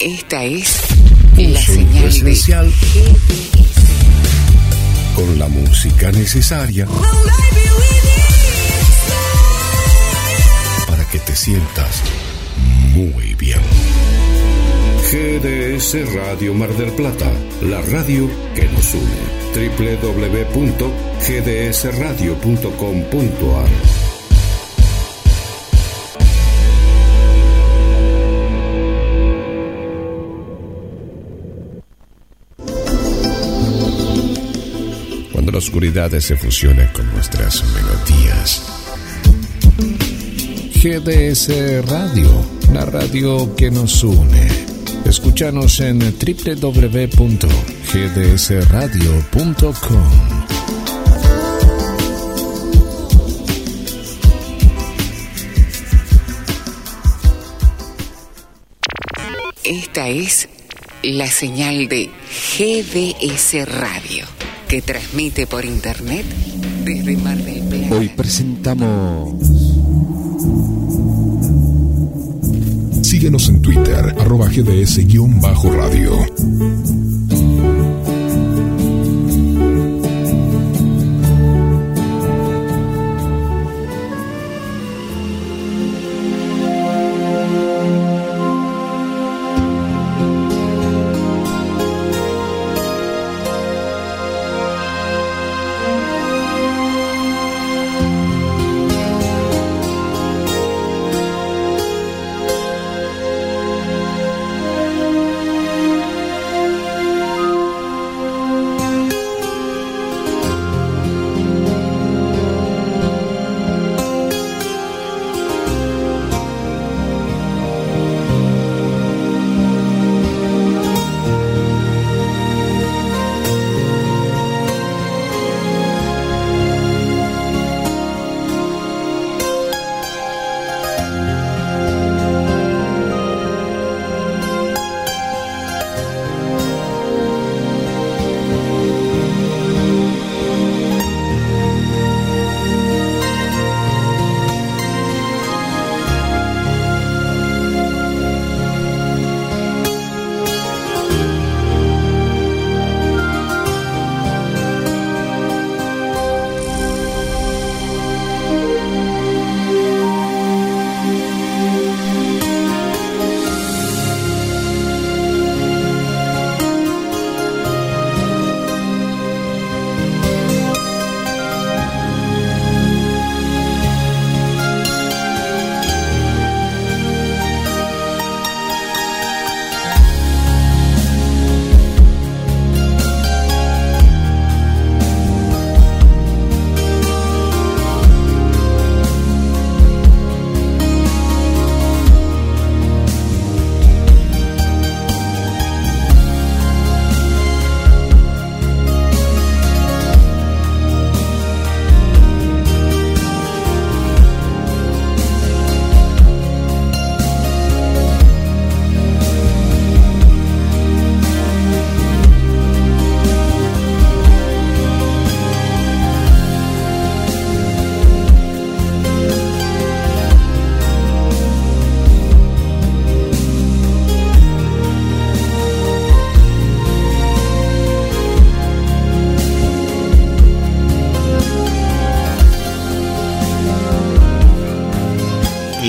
Esta es la señal esencial con la música necesaria para que te sientas muy bien. GDS Radio Mar del Plata, la radio que nos une. www.gdsradio.com.ar La oscuridad se fusiona con nuestras melodías. GDS Radio, la radio que nos une. Escúchanos en www.gdsradio.com. Esta es la señal de GDS Radio, que transmite por internet desde Mar del Plata. Hoy presentamos. Síguenos en Twitter, arroba GDS-radio.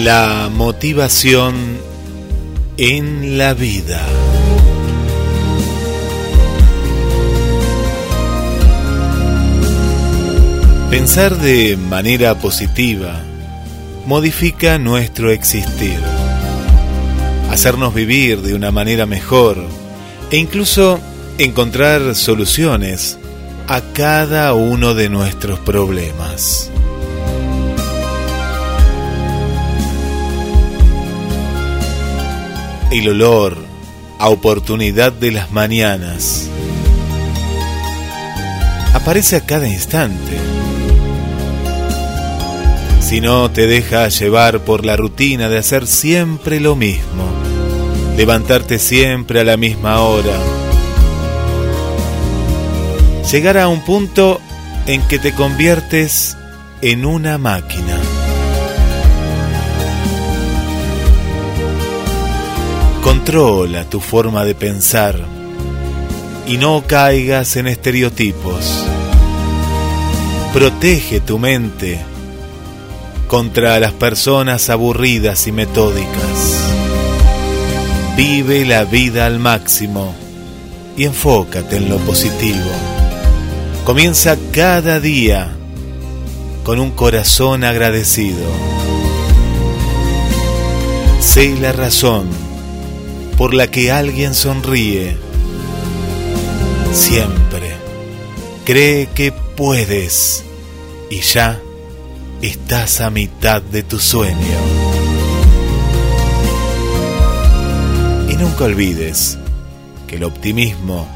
La motivación en la vida. Pensar de manera positiva modifica nuestro existir, hacernos vivir de una manera mejor e incluso encontrar soluciones a cada uno de nuestros problemas. El olor a oportunidad de las mañanas. Aparece a cada instante. Si no te deja llevar por la rutina de hacer siempre lo mismo, levantarte siempre a la misma hora, llegar a un punto en que te conviertes en una máquina. Controla tu forma de pensar y no caigas en estereotipos. Protege tu mente contra las personas aburridas y metódicas. Vive la vida al máximo y enfócate en lo positivo. Comienza cada día con un corazón agradecido. Sé la razón por la que alguien sonríe. Siempre cree que puedes y ya estás a mitad de tu sueño. Y nunca olvides que el optimismo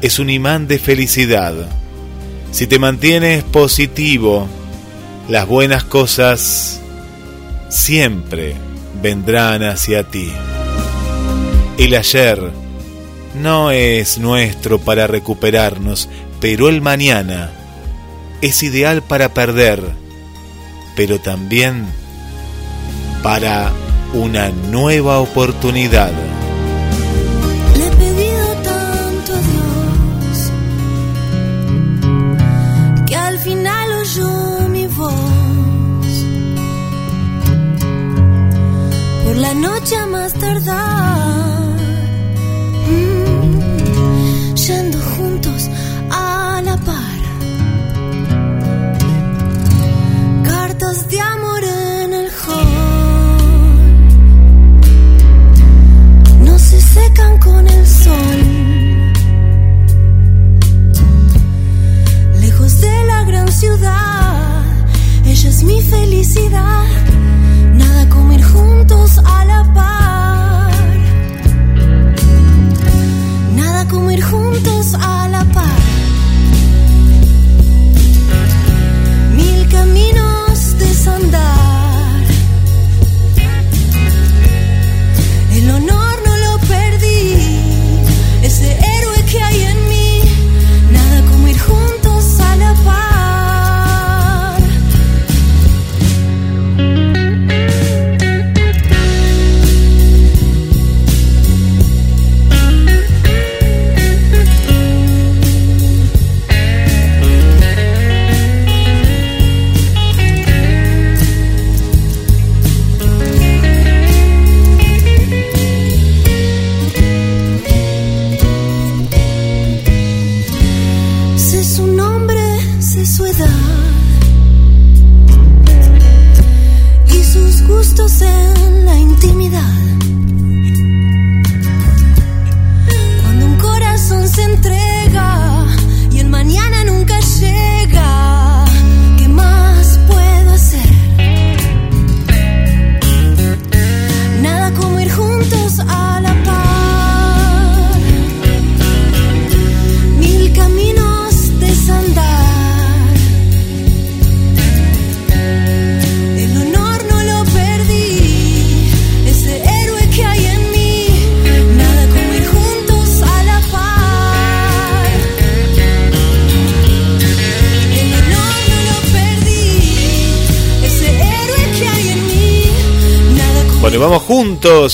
es un imán de felicidad. Si te mantienes positivo, las buenas cosas siempre vendrán hacia ti. El ayer no es nuestro para recuperarnos, pero el mañana es ideal para perder, pero también para una nueva oportunidad. Noche a más tardar, ella es mi felicidad. Nada como ir juntos a la par. Nada como ir juntos a la par.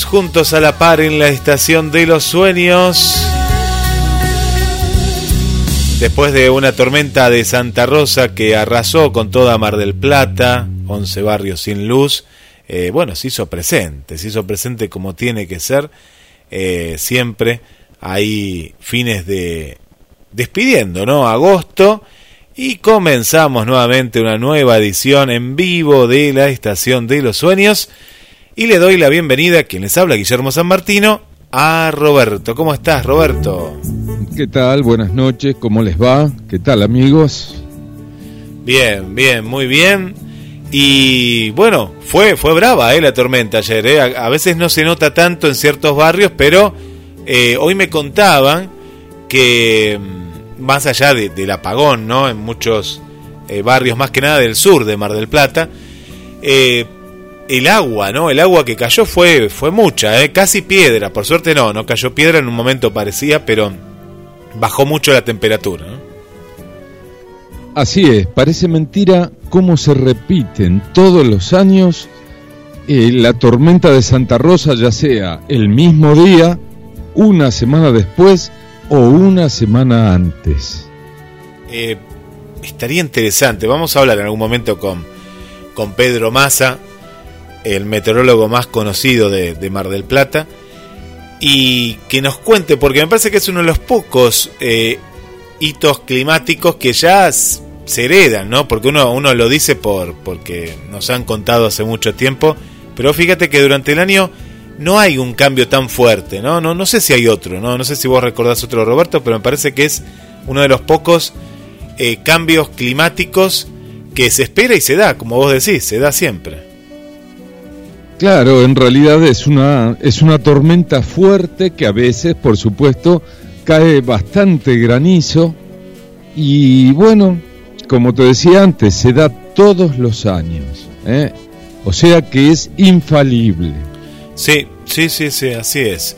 Juntos, a la par en la estación de los sueños. Después de una tormenta de Santa Rosa que arrasó con toda Mar del Plata, 11 barrios sin luz, eh, bueno, se hizo presente, se hizo presente como tiene que ser. eh, siempre hay fines de despidiendo, ¿no? Agosto. Y comenzamos nuevamente una nueva edición en vivo de la Estación de los Sueños. Y le doy la bienvenida a quien les habla, Guillermo San Martino, a Roberto. ¿Cómo estás, Roberto? ¿Qué tal? Buenas noches, ¿cómo les va? ¿Qué tal amigos? Bien, bien, muy bien. Y bueno, fue, fue brava eh, la tormenta ayer. eh. A, a veces no se nota tanto en ciertos barrios, pero eh, hoy me contaban que mm, más allá de- del apagón, ¿no? En muchos eh, barrios, más que nada del sur de Mar del Plata, eh, el agua, ¿no? El agua que cayó fue, fue mucha, ¿eh? casi piedra. Por suerte no, no cayó piedra, en un momento parecía, pero bajó mucho la temperatura. ¿no? Así es, parece mentira cómo se repiten todos los años eh, la tormenta de Santa Rosa ya sea el mismo día, una semana después o una semana antes. Eh, estaría interesante. Vamos a hablar en algún momento con, con Pedro Massa, el meteorólogo más conocido de, Mar del Plata, y que nos cuente, porque me parece que es uno de los pocos eh, hitos climáticos que ya se heredan, ¿no? Porque uno, uno lo dice por, porque nos han contado hace mucho tiempo, pero fíjate que durante el año no hay un cambio tan fuerte, ¿no? No, no sé si hay otro, ¿no? No sé si vos recordás otro, Roberto, pero me parece que es uno de los pocos eh, cambios climáticos que se espera y se da, como vos decís, se da siempre. Claro, en realidad es una, es una tormenta fuerte que a veces, por supuesto, cae bastante granizo y bueno, como te decía antes, se da todos los años. ¿eh? O sea que es infalible. Sí, sí, sí, sí, así es.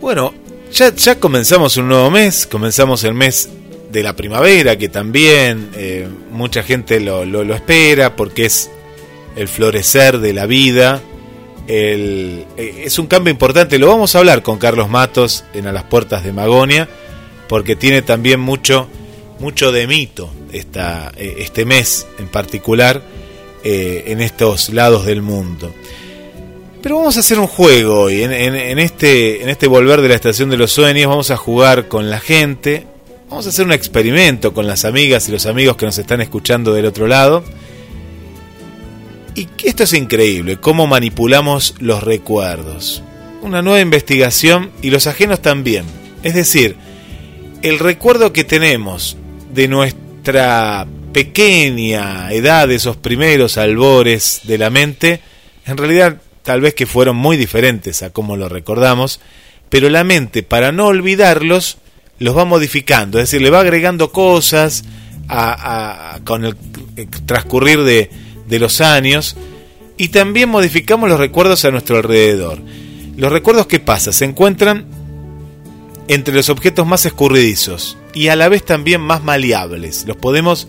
Bueno, ya, ya comenzamos un nuevo mes, comenzamos el mes de la primavera, que también eh, mucha gente lo, lo, lo, espera porque es el florecer de la vida. Eh, es un cambio importante, lo vamos a hablar con Carlos Matos en A las Puertas de Magonia, porque tiene también mucho, mucho de mito esta, eh, este mes en particular en estos lados del mundo. Pero vamos a hacer un juego hoy. En, en, este, en este volver de la estación de los sueños vamos a jugar con la gente, Vamos a hacer un experimento con las amigas y los amigos que nos están escuchando del otro lado. Y esto es increíble, cómo manipulamos los recuerdos. Una nueva investigación y los ajenos también. Es decir, el recuerdo que tenemos de nuestra pequeña edad, de esos primeros albores de la mente, en realidad tal vez que fueron muy diferentes a cómo lo recordamos, pero la mente, para no olvidarlos, los va modificando, es decir, le va agregando cosas con el transcurrir de, de los años y también modificamos los recuerdos a nuestro alrededor. Los recuerdos que pasa se encuentran entre los objetos más escurridizos y a la vez también más maleables. Los podemos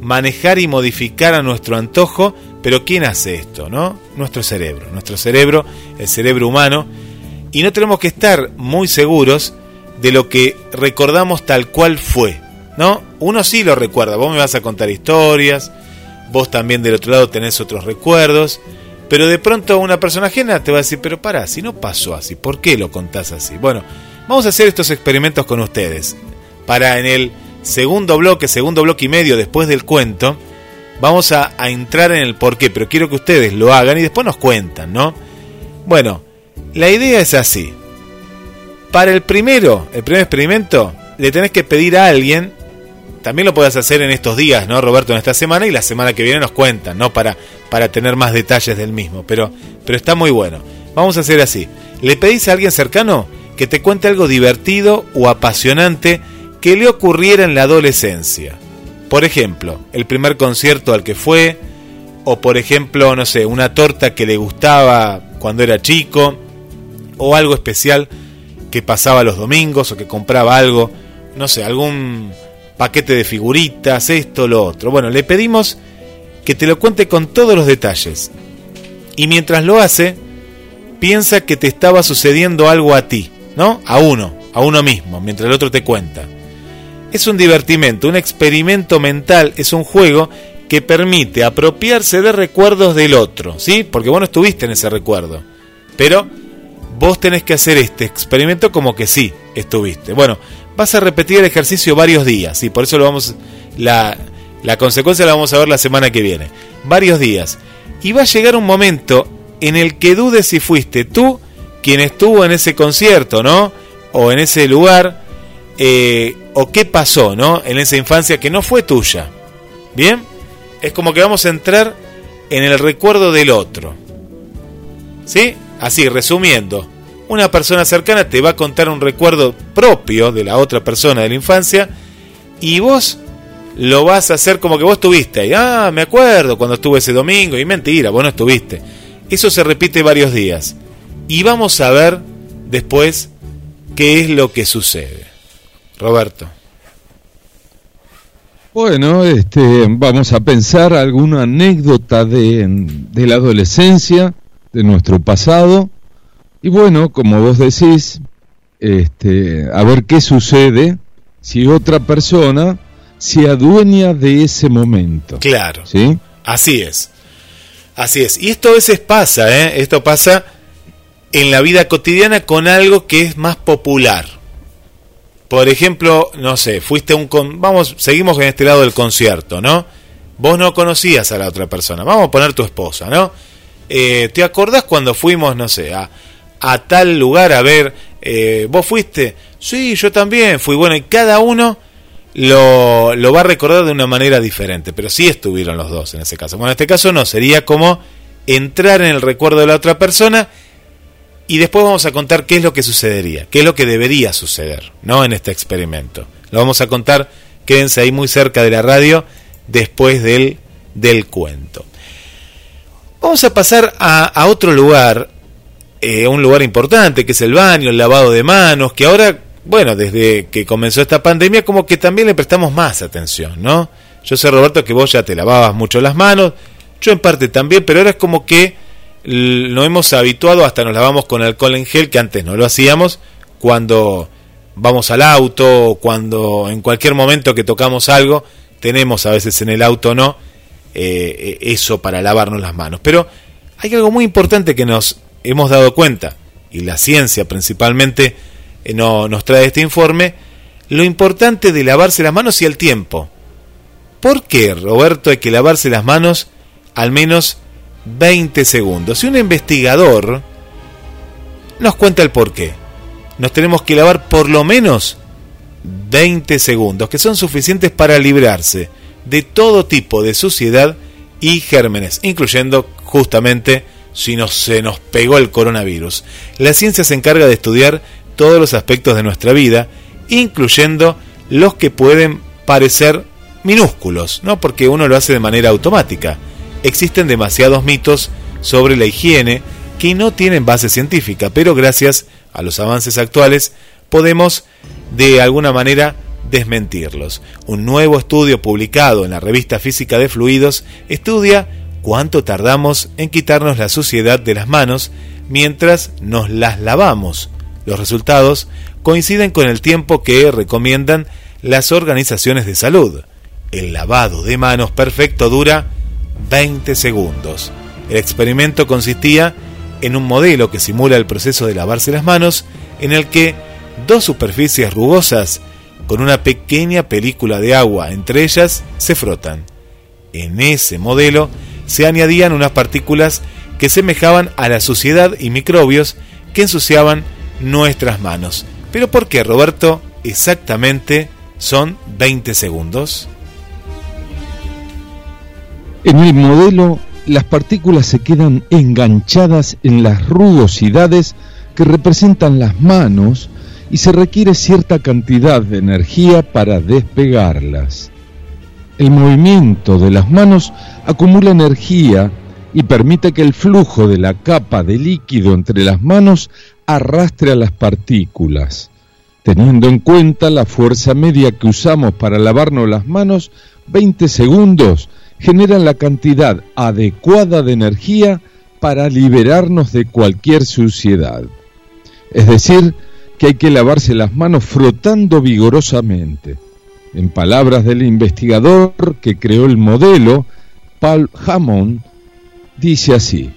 manejar y modificar a nuestro antojo, pero ¿quién hace esto? ¿No? Nuestro cerebro, nuestro cerebro, el cerebro humano, y no tenemos que estar muy seguros de lo que recordamos tal cual fue, ¿no? Uno sí lo recuerda, vos me vas a contar historias, vos también del otro lado tenés otros recuerdos, pero de pronto una persona ajena te va a decir, pero para, si no pasó así, ¿por qué lo contás así? Bueno, vamos a hacer estos experimentos con ustedes. Para en el segundo bloque, segundo bloque y medio después del cuento, vamos a, a entrar en el por qué, pero quiero que ustedes lo hagan y después nos cuentan, ¿no? Bueno, la idea es así. Para el primero, el primer experimento, le tenés que pedir a alguien, también lo puedes hacer en estos días, ¿no, Roberto? En esta semana y la semana que viene nos cuentan, ¿no? Para, para tener más detalles del mismo, pero, pero está muy bueno. Vamos a hacer así. Le pedís a alguien cercano que te cuente algo divertido o apasionante que le ocurriera en la adolescencia. Por ejemplo, el primer concierto al que fue, o por ejemplo, no sé, una torta que le gustaba cuando era chico, o algo especial que pasaba los domingos o que compraba algo, no sé, algún paquete de figuritas, esto, lo otro. Bueno, le pedimos que te lo cuente con todos los detalles. Y mientras lo hace, piensa que te estaba sucediendo algo a ti, ¿no? A uno, a uno mismo, mientras el otro te cuenta. Es un divertimento, un experimento mental, es un juego que permite apropiarse de recuerdos del otro, ¿sí? Porque vos no estuviste en ese recuerdo. Pero vos tenés que hacer este experimento como que sí estuviste. Bueno, vas a repetir el ejercicio varios días y por eso lo vamos la, la consecuencia la vamos a ver la semana que viene. Varios días. Y va a llegar un momento en el que dudes si fuiste tú quien estuvo en ese concierto, ¿no? O en ese lugar, eh, o qué pasó, ¿no? En esa infancia que no fue tuya. ¿Bien? Es como que vamos a entrar en el recuerdo del otro. ¿Sí? Así, resumiendo, una persona cercana te va a contar un recuerdo propio de la otra persona de la infancia y vos lo vas a hacer como que vos estuviste ahí. Ah, me acuerdo cuando estuve ese domingo y mentira, vos no estuviste. Eso se repite varios días. Y vamos a ver después qué es lo que sucede. Roberto. Bueno, este, vamos a pensar alguna anécdota de, de la adolescencia, de nuestro pasado, y bueno, como vos decís, este, a ver qué sucede si otra persona se adueña de ese momento. Claro. ¿Sí? Así es. Así es. Y esto a veces pasa, ¿eh? Esto pasa en la vida cotidiana con algo que es más popular. Por ejemplo, no sé, fuiste a un... Con... Vamos, seguimos en este lado del concierto, ¿no? Vos no conocías a la otra persona. Vamos a poner tu esposa, ¿no? Eh, ¿Te acordás cuando fuimos, no sé, a, tal lugar a ver? Eh, ¿Vos fuiste? Sí, yo también fui. Bueno, y cada uno lo, lo va a recordar de una manera diferente, pero sí estuvieron los dos en ese caso. Bueno, en este caso no, sería como entrar en el recuerdo de la otra persona y después vamos a contar qué es lo que sucedería, qué es lo que debería suceder, ¿no? En este experimento. Lo vamos a contar, quédense ahí muy cerca de la radio después del, del cuento. Vamos a pasar a, otro lugar, eh, un lugar importante, que es el baño, el lavado de manos, que ahora, bueno, desde que comenzó esta pandemia, como que también le prestamos más atención, ¿no? Yo sé, Roberto, que vos ya te lavabas mucho las manos, yo en parte también, pero ahora es como que nos hemos habituado, hasta nos lavamos con alcohol en gel, que antes no lo hacíamos, cuando vamos al auto, cuando en cualquier momento que tocamos algo, tenemos a veces en el auto no, eh, eso para lavarnos las manos. Pero hay algo muy importante que nos hemos dado cuenta, y la ciencia principalmente eh, no, nos trae este informe, lo importante de lavarse las manos y el tiempo. ¿Por qué, Roberto, hay que lavarse las manos al menos 20 segundos? Y un investigador nos cuenta el por qué. Nos tenemos que lavar por lo menos 20 segundos, que son suficientes para librarse de todo tipo de suciedad y gérmenes, incluyendo justamente si nos, se nos pegó el coronavirus. La ciencia se encarga de estudiar todos los aspectos de nuestra vida, incluyendo los que pueden parecer minúsculos, ¿no? Porque uno lo hace de manera automática. Existen demasiados mitos sobre la higiene que no tienen base científica, pero gracias a los avances actuales podemos de alguna manera desmentirlos. Un nuevo estudio publicado en la revista Física de Fluidos estudia cuánto tardamos en quitarnos la suciedad de las manos mientras nos las lavamos. Los resultados coinciden con el tiempo que recomiendan las organizaciones de salud. El lavado de manos perfecto dura 20 segundos. El experimento consistía en un modelo que simula el proceso de lavarse las manos en el que dos superficies rugosas con una pequeña película de agua entre ellas se frotan. En ese modelo se añadían unas partículas que semejaban a la suciedad y microbios que ensuciaban nuestras manos. Pero ¿por qué, Roberto, exactamente son 20 segundos? En el modelo, las partículas se quedan enganchadas en las rugosidades que representan las manos y se requiere cierta cantidad de energía para despegarlas. El movimiento de las manos acumula energía y permite que el flujo de la capa de líquido entre las manos arrastre a las partículas. Teniendo en cuenta la fuerza media que usamos para lavarnos las manos, 20 segundos generan la cantidad adecuada de energía para liberarnos de cualquier suciedad. Es decir, que hay que lavarse las manos frotando vigorosamente. En palabras del investigador que creó el modelo, Paul Hammond, dice así,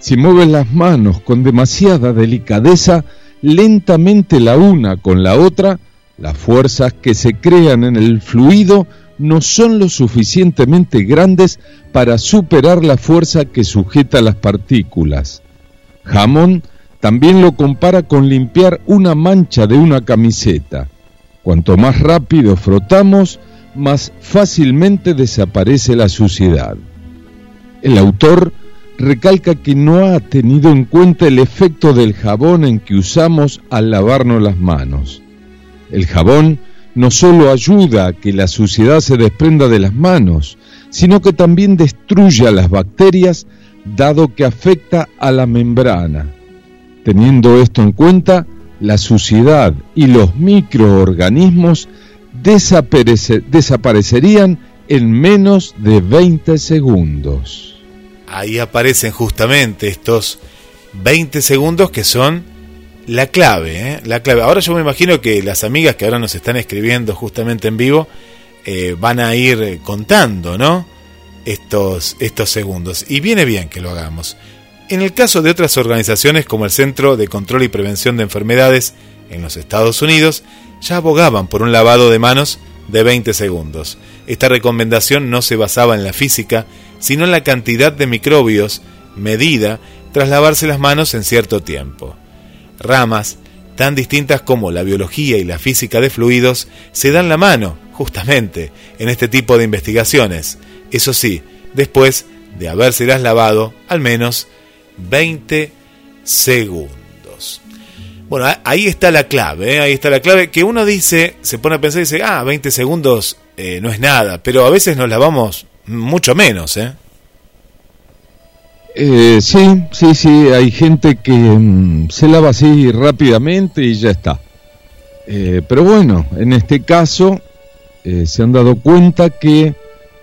si mueves las manos con demasiada delicadeza, lentamente la una con la otra, las fuerzas que se crean en el fluido no son lo suficientemente grandes para superar la fuerza que sujeta las partículas. Hammond también lo compara con limpiar una mancha de una camiseta. Cuanto más rápido frotamos, más fácilmente desaparece la suciedad. El autor recalca que no ha tenido en cuenta el efecto del jabón en que usamos al lavarnos las manos. El jabón no solo ayuda a que la suciedad se desprenda de las manos, sino que también destruye a las bacterias, dado que afecta a la membrana. Teniendo esto en cuenta, la suciedad y los microorganismos desaparece- desaparecerían en menos de 20 segundos. Ahí aparecen justamente estos 20 segundos que son la clave, ¿eh? la clave. Ahora yo me imagino que las amigas que ahora nos están escribiendo justamente en vivo eh, van a ir contando, ¿no? Estos, estos segundos. Y viene bien que lo hagamos. En el caso de otras organizaciones como el Centro de Control y Prevención de Enfermedades en los Estados Unidos, ya abogaban por un lavado de manos de 20 segundos. Esta recomendación no se basaba en la física, sino en la cantidad de microbios medida tras lavarse las manos en cierto tiempo. Ramas tan distintas como la biología y la física de fluidos se dan la mano, justamente, en este tipo de investigaciones. Eso sí, después de habérselas lavado al menos 20 segundos. Bueno, ahí está la clave, ¿eh? ahí está la clave, que uno dice, se pone a pensar y dice, ah, 20 segundos eh, no es nada, pero a veces nos lavamos mucho menos, ¿eh? Sí, sí, sí, hay gente que mm, se lava así rápidamente y ya está. Pero bueno, en este caso se han dado cuenta que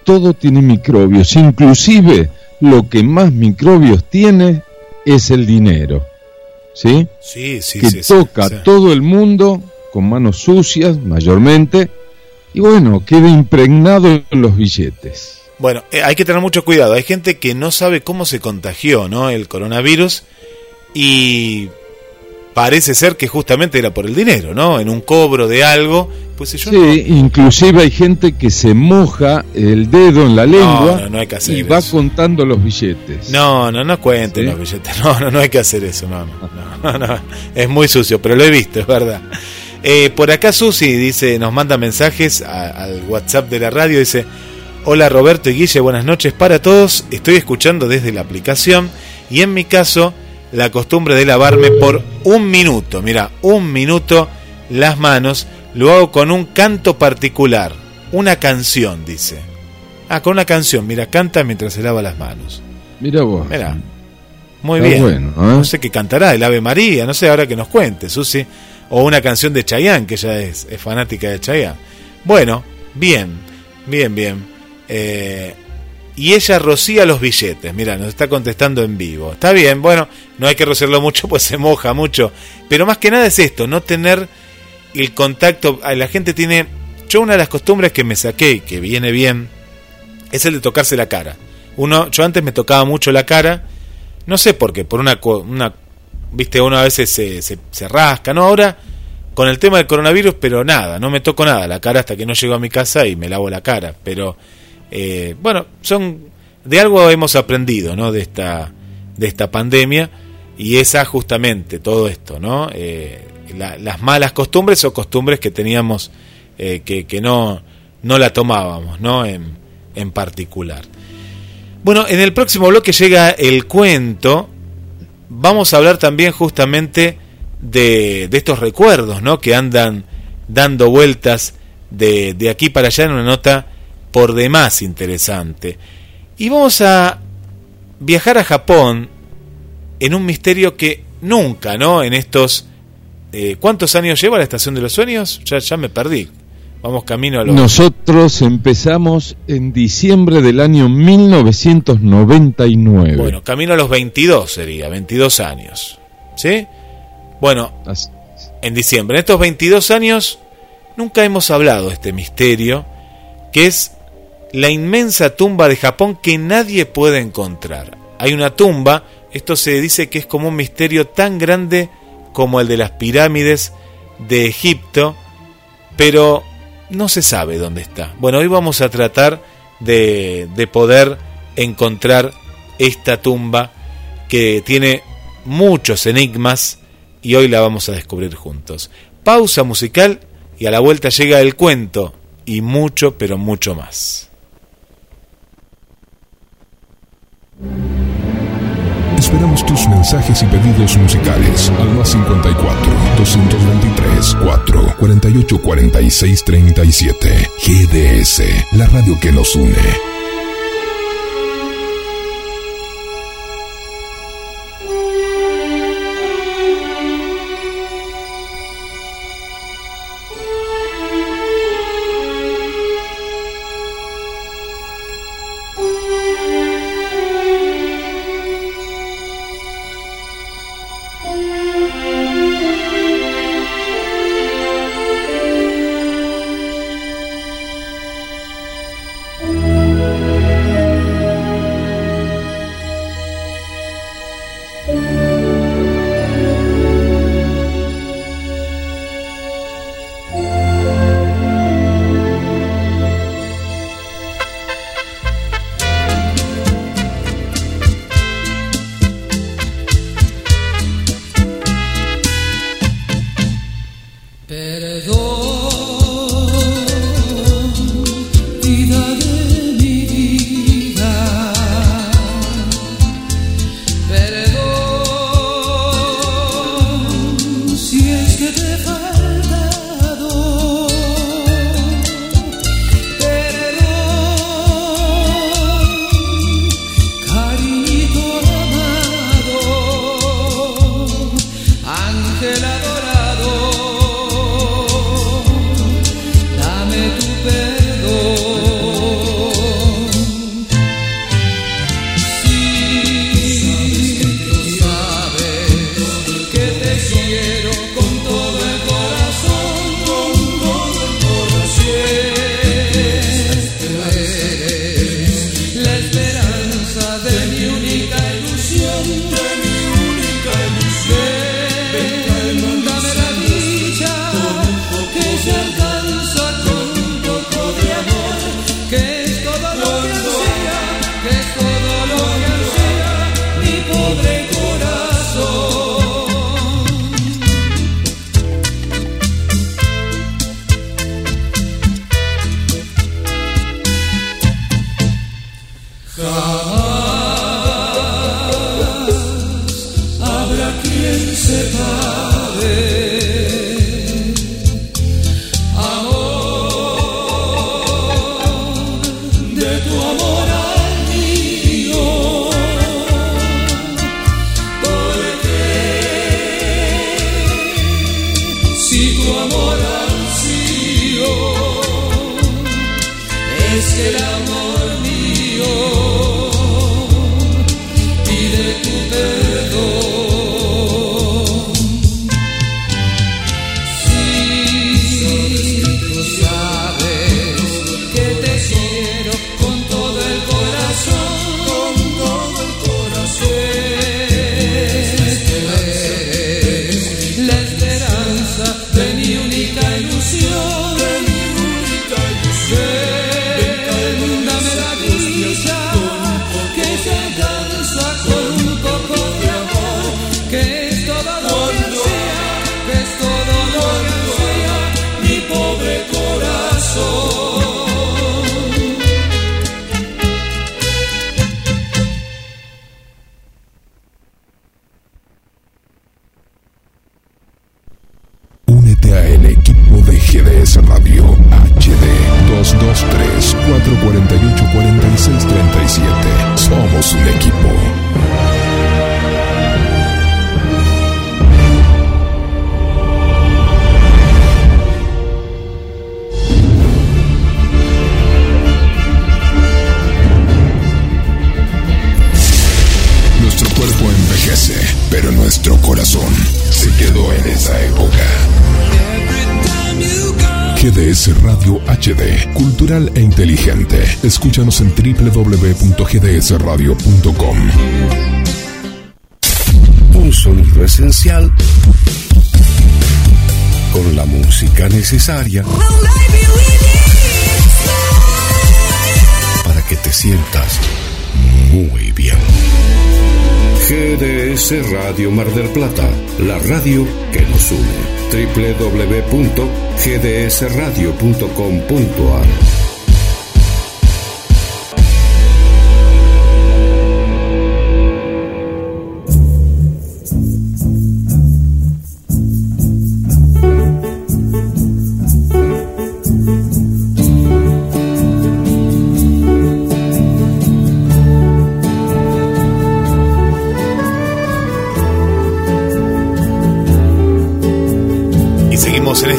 todo tiene microbios, inclusive lo que más microbios tiene es el dinero, ¿sí? Sí, sí, que sí. toca sí. a todo el mundo con manos sucias mayormente y bueno, queda impregnado en los billetes. Bueno, eh, hay que tener mucho cuidado. Hay gente que no sabe cómo se contagió, ¿no? El coronavirus y parece ser que justamente era por el dinero, ¿no? En un cobro de algo, pues si yo Sí, inclusive hay gente que se moja el dedo en la lengua no, no hay que hacer y va contando los billetes. no, no, no cuenten ¿Sí? los billetes. No, no, no hay que hacer eso, no, no, no, no. Es muy sucio, pero lo he visto, es verdad. Eh, por acá Susi dice, nos manda mensajes a- al WhatsApp de la radio, dice, hola Roberto y Guille, buenas noches para todos, estoy escuchando desde la aplicación y en mi caso la costumbre de lavarme por un minuto, mira, un minuto las manos, lo hago con un canto particular, una canción, dice. Ah, con una canción, mira, canta mientras se lava las manos. Mira vos. Mira, muy Está bien. bueno, ¿eh? No sé qué cantará, el Ave María, no sé, ahora que nos cuente, Susi. O una canción de Chayanne, que ella es, es fanática de Chayanne. Bueno, bien, bien, bien. Eh, y ella rocía los billetes, mira, nos está contestando en vivo. Está bien, bueno, no hay que rociarlo mucho, pues se moja mucho. Pero más que nada es esto, no tener el contacto. ay, La gente tiene. Yo, una de las costumbres que me saqué, y que viene bien, es el de tocarse la cara. Uno, yo antes me tocaba mucho la cara, no sé por qué, por una, una viste, uno a veces se, se, se rasca, ¿no? Ahora, con el tema del coronavirus, pero nada, no me toco nada la cara hasta que no llego a mi casa y me lavo la cara. Pero, eh, bueno, son, de algo hemos aprendido, ¿no? De esta, de esta pandemia, y esa justamente, todo esto, ¿no? Eh, la- las malas costumbres o costumbres que teníamos eh, que, que no, no la tomábamos, ¿no? En, en particular. Bueno, en el próximo bloque llega el cuento. Vamos a hablar también justamente de, de estos recuerdos, ¿no? Que andan dando vueltas de, de aquí para allá en una nota por demás interesante. Y vamos a viajar a Japón en un misterio que nunca, ¿no? En estos... eh, ¿Cuántos años lleva la Estación de los Sueños? Ya, ya me perdí. Vamos camino a los... Nosotros empezamos en diciembre del año 1999. Bueno, camino a los 22 sería, 22 años. ¿Sí? Bueno, en diciembre. En estos 22 años nunca hemos hablado de este misterio, que es la inmensa tumba de Japón que nadie puede encontrar. Hay una tumba, esto se dice que es como un misterio tan grande como el de las pirámides de Egipto, pero no se sabe dónde está. Bueno, hoy vamos a tratar de, de poder encontrar esta tumba que tiene muchos enigmas y hoy la vamos a descubrir juntos. Pausa musical y a la vuelta llega el cuento y mucho, pero mucho más. Esperamos tus mensajes y pedidos musicales al más 54 223 4 48 46 37 GDS, la radio que nos une. E inteligente. Escúchanos en www.gdsradio.com. Un sonido esencial con la música necesaria para que te sientas muy bien. GDS Radio Mar del Plata, la radio que nos une. www.gdsradio.com.ar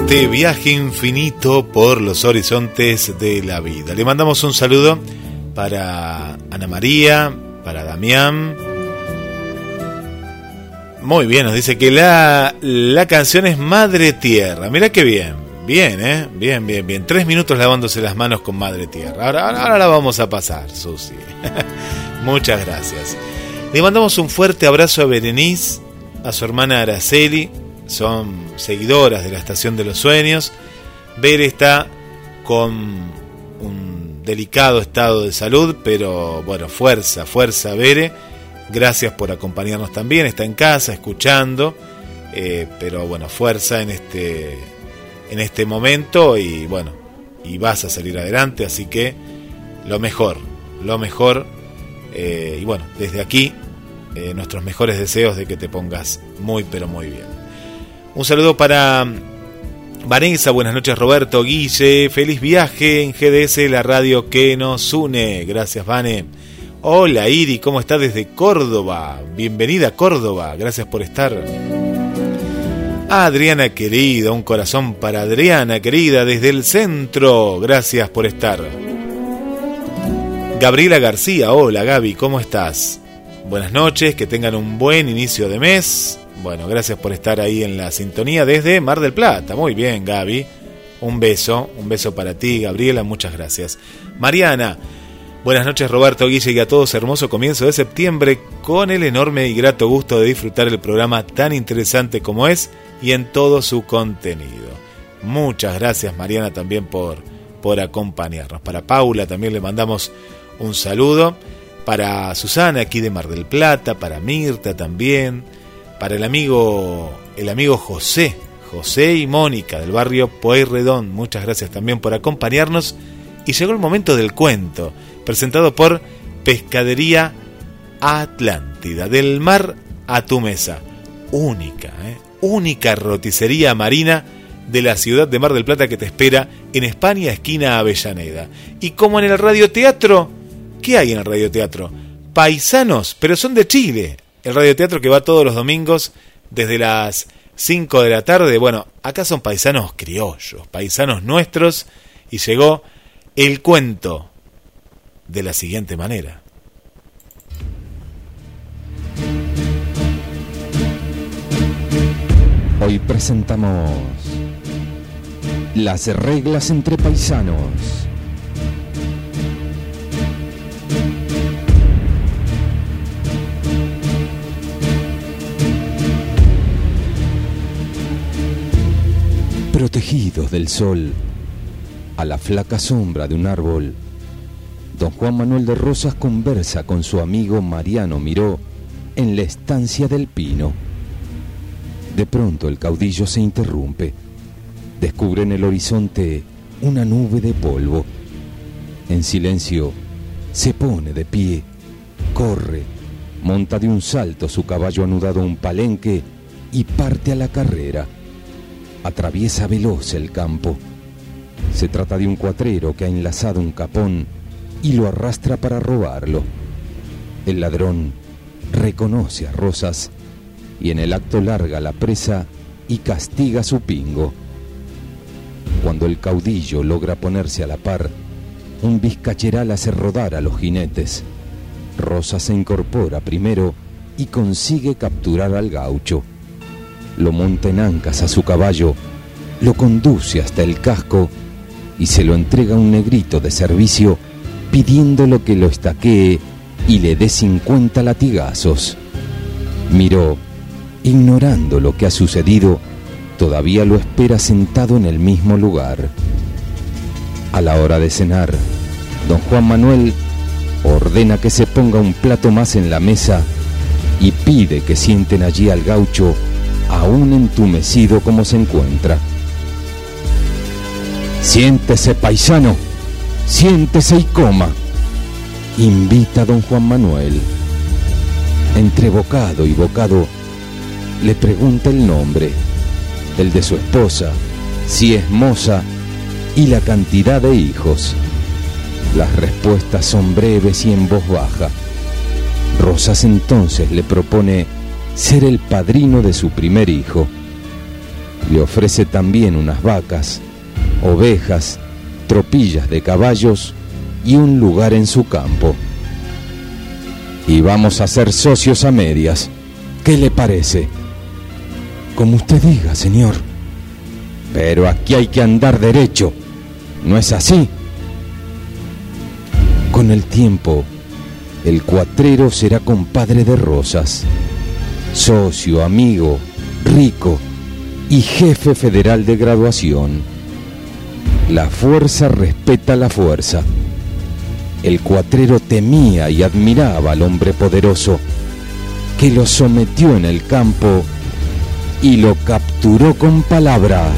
este viaje infinito por los horizontes de la vida. Le mandamos un saludo para Ana María, para Damián. Muy bien, nos dice que la, la canción es Madre Tierra. Mira qué bien, bien, ¿eh? Bien, bien, bien. Tres minutos lavándose las manos con Madre Tierra. Ahora, ahora, ahora la vamos a pasar, Susi. Muchas gracias. Le mandamos un fuerte abrazo a Berenice, a su hermana Araceli, son seguidoras de la Estación de los Sueños. Bere está con un delicado estado de salud, pero bueno, fuerza, fuerza, Bere. Gracias por acompañarnos también. Está en casa, escuchando, eh, pero bueno, fuerza en este, en este momento y bueno, y vas a salir adelante, así que lo mejor, lo mejor. eh, y bueno, desde aquí, eh, nuestros mejores deseos de que te pongas muy, pero muy bien. Un saludo para Vanessa, buenas noches Roberto, Guille, feliz viaje en GDS, la radio que nos une. Gracias, Vane. Hola Iri, ¿cómo estás desde Córdoba? Bienvenida a Córdoba, gracias por estar. Adriana querida, un corazón para Adriana querida desde el centro, gracias por estar. Gabriela García, hola Gaby, ¿cómo estás? Buenas noches, que tengan un buen inicio de mes. Bueno, gracias por estar ahí en la sintonía desde Mar del Plata. Muy bien, Gaby. Un beso, un beso para ti, Gabriela, muchas gracias. Mariana, buenas noches Roberto Guille y a todos, hermoso comienzo de septiembre con el enorme y grato gusto de disfrutar el programa tan interesante como es y en todo su contenido. Muchas gracias Mariana también por, por acompañarnos. Para Paula también le mandamos un saludo. Para Susana aquí de Mar del Plata, para Mirta también para el amigo, el amigo José, José y Mónica del barrio Pueyrredón. Muchas gracias también por acompañarnos. Y llegó el momento del cuento, presentado por Pescadería Atlántida, del mar a tu mesa. Única, ¿eh? única roticería marina de la ciudad de Mar del Plata que te espera en España, esquina Avellaneda. Y como en el radioteatro, ¿qué hay en el radioteatro? Paisanos, pero son de Chile el radioteatro que va todos los domingos desde las 5 de la tarde. Bueno, acá son paisanos criollos, paisanos nuestros, y llegó el cuento de la siguiente manera. Hoy presentamos las reglas entre paisanos. Protegidos del sol, a la flaca sombra de un árbol, don Juan Manuel de Rosas conversa con su amigo Mariano Miró en la estancia del pino. De pronto el caudillo se interrumpe. Descubre en el horizonte una nube de polvo. En silencio, se pone de pie, corre, monta de un salto su caballo anudado a un palenque y parte a la carrera atraviesa veloz el campo. Se trata de un cuatrero que ha enlazado un capón y lo arrastra para robarlo. El ladrón reconoce a Rosas y en el acto larga la presa y castiga su pingo. Cuando el caudillo logra ponerse a la par, un vizcacheral hace rodar a los jinetes. Rosas se incorpora primero y consigue capturar al gaucho lo monta en ancas a su caballo, lo conduce hasta el casco y se lo entrega a un negrito de servicio pidiéndolo que lo estaquee y le dé 50 latigazos. Miró, ignorando lo que ha sucedido, todavía lo espera sentado en el mismo lugar. A la hora de cenar, don Juan Manuel ordena que se ponga un plato más en la mesa y pide que sienten allí al gaucho aún entumecido como se encuentra. Siéntese, paisano, siéntese y coma, invita a don Juan Manuel. Entre bocado y bocado le pregunta el nombre, el de su esposa, si es moza y la cantidad de hijos. Las respuestas son breves y en voz baja. Rosas entonces le propone ser el padrino de su primer hijo. Le ofrece también unas vacas, ovejas, tropillas de caballos y un lugar en su campo. Y vamos a ser socios a medias. ¿Qué le parece? Como usted diga, señor. Pero aquí hay que andar derecho. ¿No es así? Con el tiempo, el cuatrero será compadre de Rosas socio, amigo, rico y jefe federal de graduación. La fuerza respeta la fuerza. El cuatrero temía y admiraba al hombre poderoso que lo sometió en el campo y lo capturó con palabras.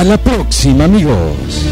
Hasta la próxima, amigos.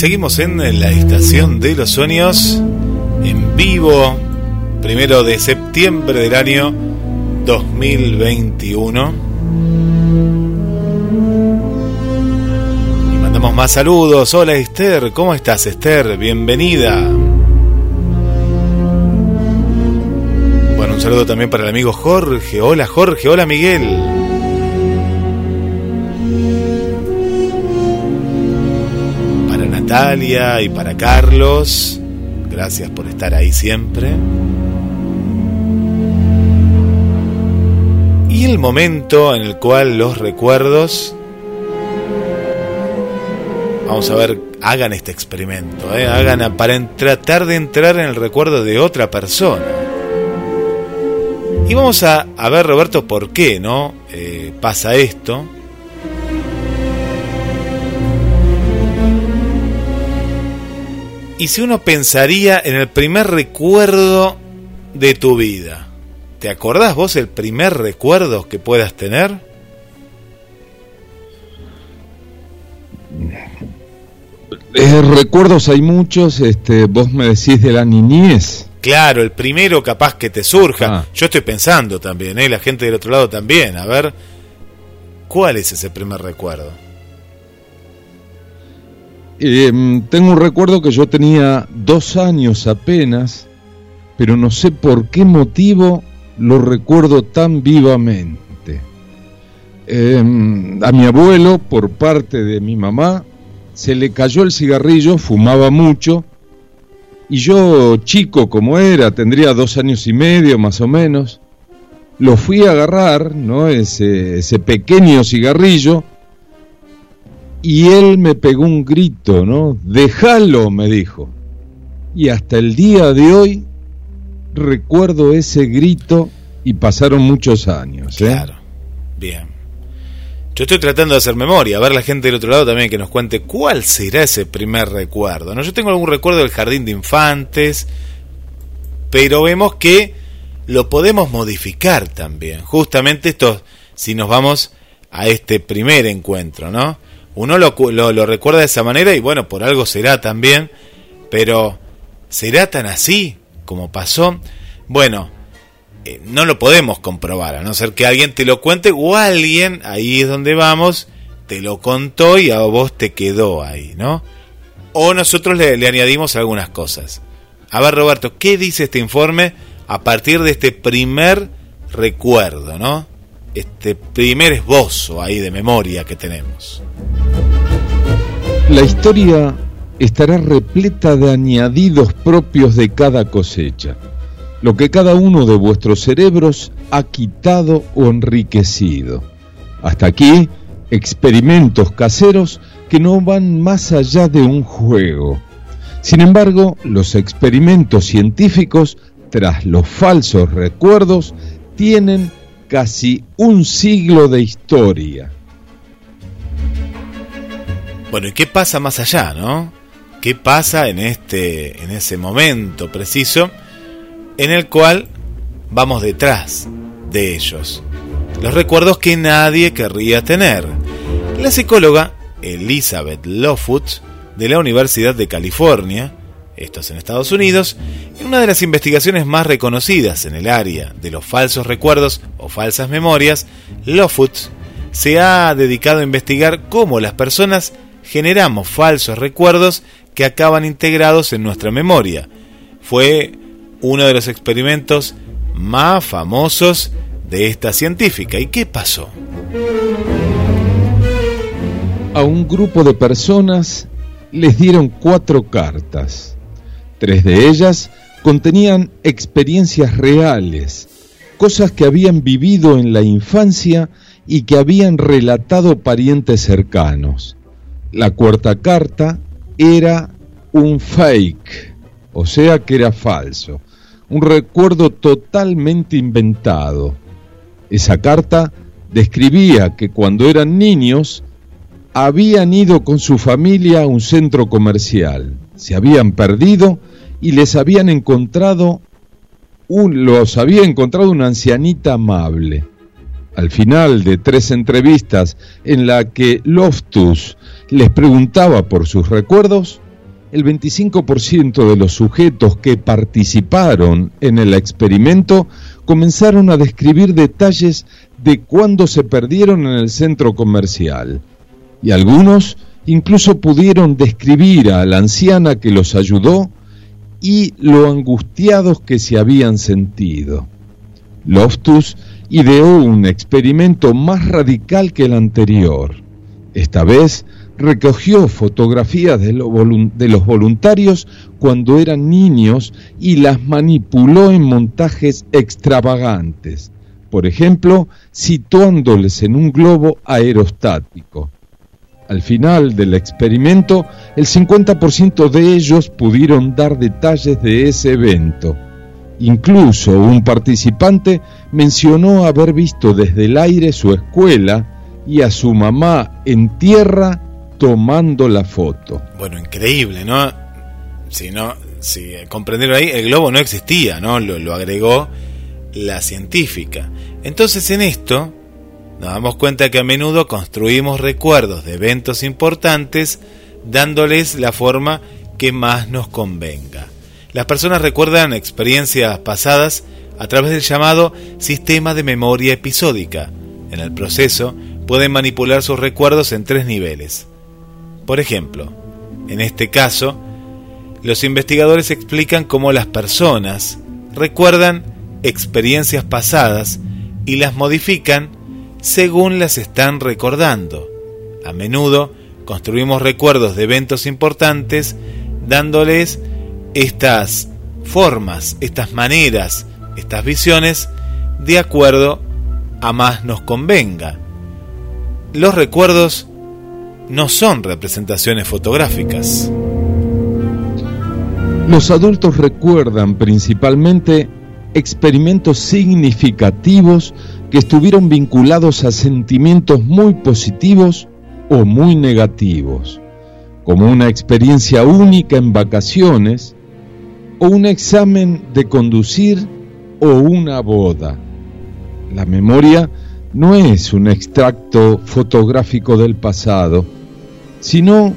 Seguimos en la estación de los sueños en vivo, primero de septiembre del año 2021. Y mandamos más saludos. Hola Esther, ¿cómo estás Esther? Bienvenida. Bueno, un saludo también para el amigo Jorge. Hola Jorge, hola Miguel. Natalia y para Carlos. Gracias por estar ahí siempre. Y el momento en el cual los recuerdos... Vamos a ver, hagan este experimento, ¿eh? hagan para tratar de entrar en el recuerdo de otra persona. Y vamos a, a ver, Roberto, por qué, ¿no? Eh, pasa esto. Y si uno pensaría en el primer recuerdo de tu vida, ¿te acordás vos el primer recuerdo que puedas tener? Eh, recuerdos hay muchos, este, vos me decís de la niñez. Claro, el primero capaz que te surja. Ah. Yo estoy pensando también, ¿eh? la gente del otro lado también. A ver, ¿cuál es ese primer recuerdo? Eh, tengo un recuerdo que yo tenía dos años apenas, pero no sé por qué motivo lo recuerdo tan vivamente. Eh, a mi abuelo, por parte de mi mamá, se le cayó el cigarrillo, fumaba mucho, y yo, chico como era, tendría dos años y medio más o menos, lo fui a agarrar, ¿no? Ese, ese pequeño cigarrillo, y él me pegó un grito, ¿no? Déjalo, me dijo. Y hasta el día de hoy recuerdo ese grito y pasaron muchos años. ¿eh? Claro, bien. Yo estoy tratando de hacer memoria, a ver la gente del otro lado también que nos cuente cuál será ese primer recuerdo. ¿no? Yo tengo algún recuerdo del jardín de infantes, pero vemos que lo podemos modificar también. Justamente esto, si nos vamos a este primer encuentro, ¿no? Uno lo, cu- lo, lo recuerda de esa manera y bueno, por algo será también, pero ¿será tan así como pasó? Bueno, eh, no lo podemos comprobar, a no ser que alguien te lo cuente o alguien, ahí es donde vamos, te lo contó y a vos te quedó ahí, ¿no? O nosotros le, le añadimos algunas cosas. A ver, Roberto, ¿qué dice este informe a partir de este primer recuerdo, ¿no? Este primer esbozo ahí de memoria que tenemos. La historia estará repleta de añadidos propios de cada cosecha, lo que cada uno de vuestros cerebros ha quitado o enriquecido. Hasta aquí, experimentos caseros que no van más allá de un juego. Sin embargo, los experimentos científicos, tras los falsos recuerdos, tienen casi un siglo de historia. Bueno, ¿y qué pasa más allá, no? ¿Qué pasa en este en ese momento preciso en el cual vamos detrás de ellos? Los recuerdos que nadie querría tener. La psicóloga Elizabeth Lofoot de la Universidad de California, esto es en Estados Unidos, en una de las investigaciones más reconocidas en el área de los falsos recuerdos o falsas memorias, Lofoot se ha dedicado a investigar cómo las personas generamos falsos recuerdos que acaban integrados en nuestra memoria. Fue uno de los experimentos más famosos de esta científica. ¿Y qué pasó? A un grupo de personas les dieron cuatro cartas. Tres de ellas contenían experiencias reales, cosas que habían vivido en la infancia y que habían relatado parientes cercanos. La cuarta carta era un fake, o sea que era falso, un recuerdo totalmente inventado. Esa carta describía que cuando eran niños habían ido con su familia a un centro comercial, se habían perdido y les habían encontrado un, los había encontrado una ancianita amable. Al final de tres entrevistas en la que Loftus les preguntaba por sus recuerdos, el 25% de los sujetos que participaron en el experimento comenzaron a describir detalles de cuándo se perdieron en el centro comercial. Y algunos incluso pudieron describir a la anciana que los ayudó y lo angustiados que se habían sentido. Loftus ideó un experimento más radical que el anterior. Esta vez recogió fotografías de, los voluntarios cuando eran niños y las manipuló en montajes extravagantes, por ejemplo, situándoles en un globo aerostático. Al final del experimento, el 50% de ellos pudieron dar detalles de ese evento. Incluso un participante mencionó haber visto desde el aire su escuela y a su mamá en tierra tomando la foto. Bueno, increíble, ¿no? Si no, si comprendieron ahí, el globo no existía, ¿no? Lo, lo agregó la científica. Entonces en esto nos damos cuenta que a menudo construimos recuerdos de eventos importantes dándoles la forma que más nos convenga. Las personas recuerdan experiencias pasadas a través del llamado sistema de memoria episódica. En el proceso pueden manipular sus recuerdos en tres niveles. Por ejemplo, en este caso, los investigadores explican cómo las personas recuerdan experiencias pasadas y las modifican según las están recordando. A menudo construimos recuerdos de eventos importantes dándoles estas formas, estas maneras, estas visiones de acuerdo a más nos convenga. Los recuerdos no son representaciones fotográficas. Los adultos recuerdan principalmente experimentos significativos que estuvieron vinculados a sentimientos muy positivos o muy negativos, como una experiencia única en vacaciones o un examen de conducir o una boda. La memoria no es un extracto fotográfico del pasado, sino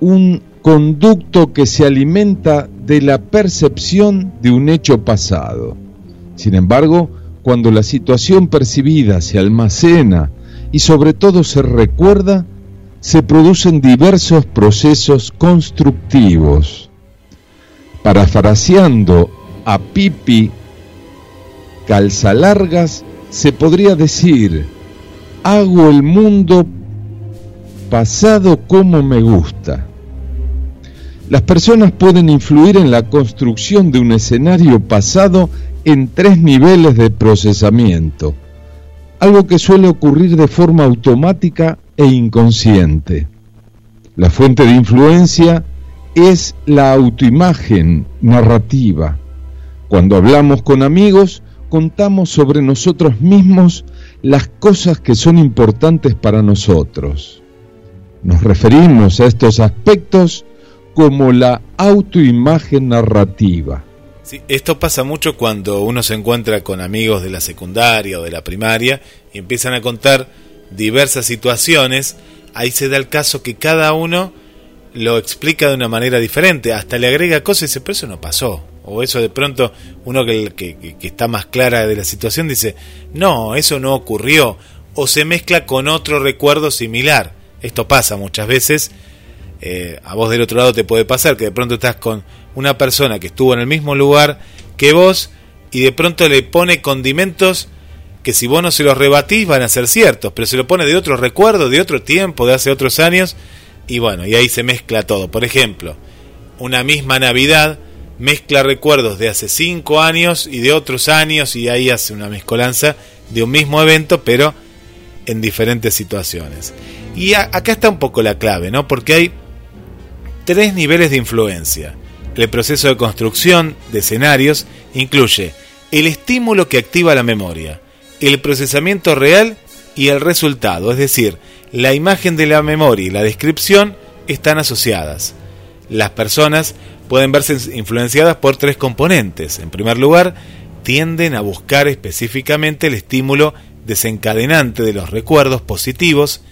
un conducto que se alimenta de la percepción de un hecho pasado. Sin embargo, cuando la situación percibida se almacena y sobre todo se recuerda, se producen diversos procesos constructivos. Parafraseando a Pipi Calzalargas, se podría decir, hago el mundo pasado como me gusta. Las personas pueden influir en la construcción de un escenario pasado en tres niveles de procesamiento, algo que suele ocurrir de forma automática e inconsciente. La fuente de influencia es la autoimagen narrativa. Cuando hablamos con amigos, contamos sobre nosotros mismos las cosas que son importantes para nosotros. Nos referimos a estos aspectos como la autoimagen narrativa. Sí, esto pasa mucho cuando uno se encuentra con amigos de la secundaria o de la primaria y empiezan a contar diversas situaciones. Ahí se da el caso que cada uno lo explica de una manera diferente, hasta le agrega cosas y dice, pero eso no pasó. O eso de pronto uno que, que, que está más clara de la situación dice, no, eso no ocurrió. O se mezcla con otro recuerdo similar. Esto pasa muchas veces eh, a vos del otro lado te puede pasar que de pronto estás con una persona que estuvo en el mismo lugar que vos y de pronto le pone condimentos que si vos no se los rebatís van a ser ciertos, pero se lo pone de otro recuerdo, de otro tiempo, de hace otros años, y bueno, y ahí se mezcla todo. Por ejemplo, una misma Navidad mezcla recuerdos de hace cinco años y de otros años, y ahí hace una mezcolanza de un mismo evento, pero en diferentes situaciones. Y acá está un poco la clave, ¿no? Porque hay tres niveles de influencia. El proceso de construcción de escenarios incluye el estímulo que activa la memoria, el procesamiento real y el resultado, es decir, la imagen de la memoria y la descripción están asociadas. Las personas pueden verse influenciadas por tres componentes. En primer lugar, tienden a buscar específicamente el estímulo desencadenante de los recuerdos positivos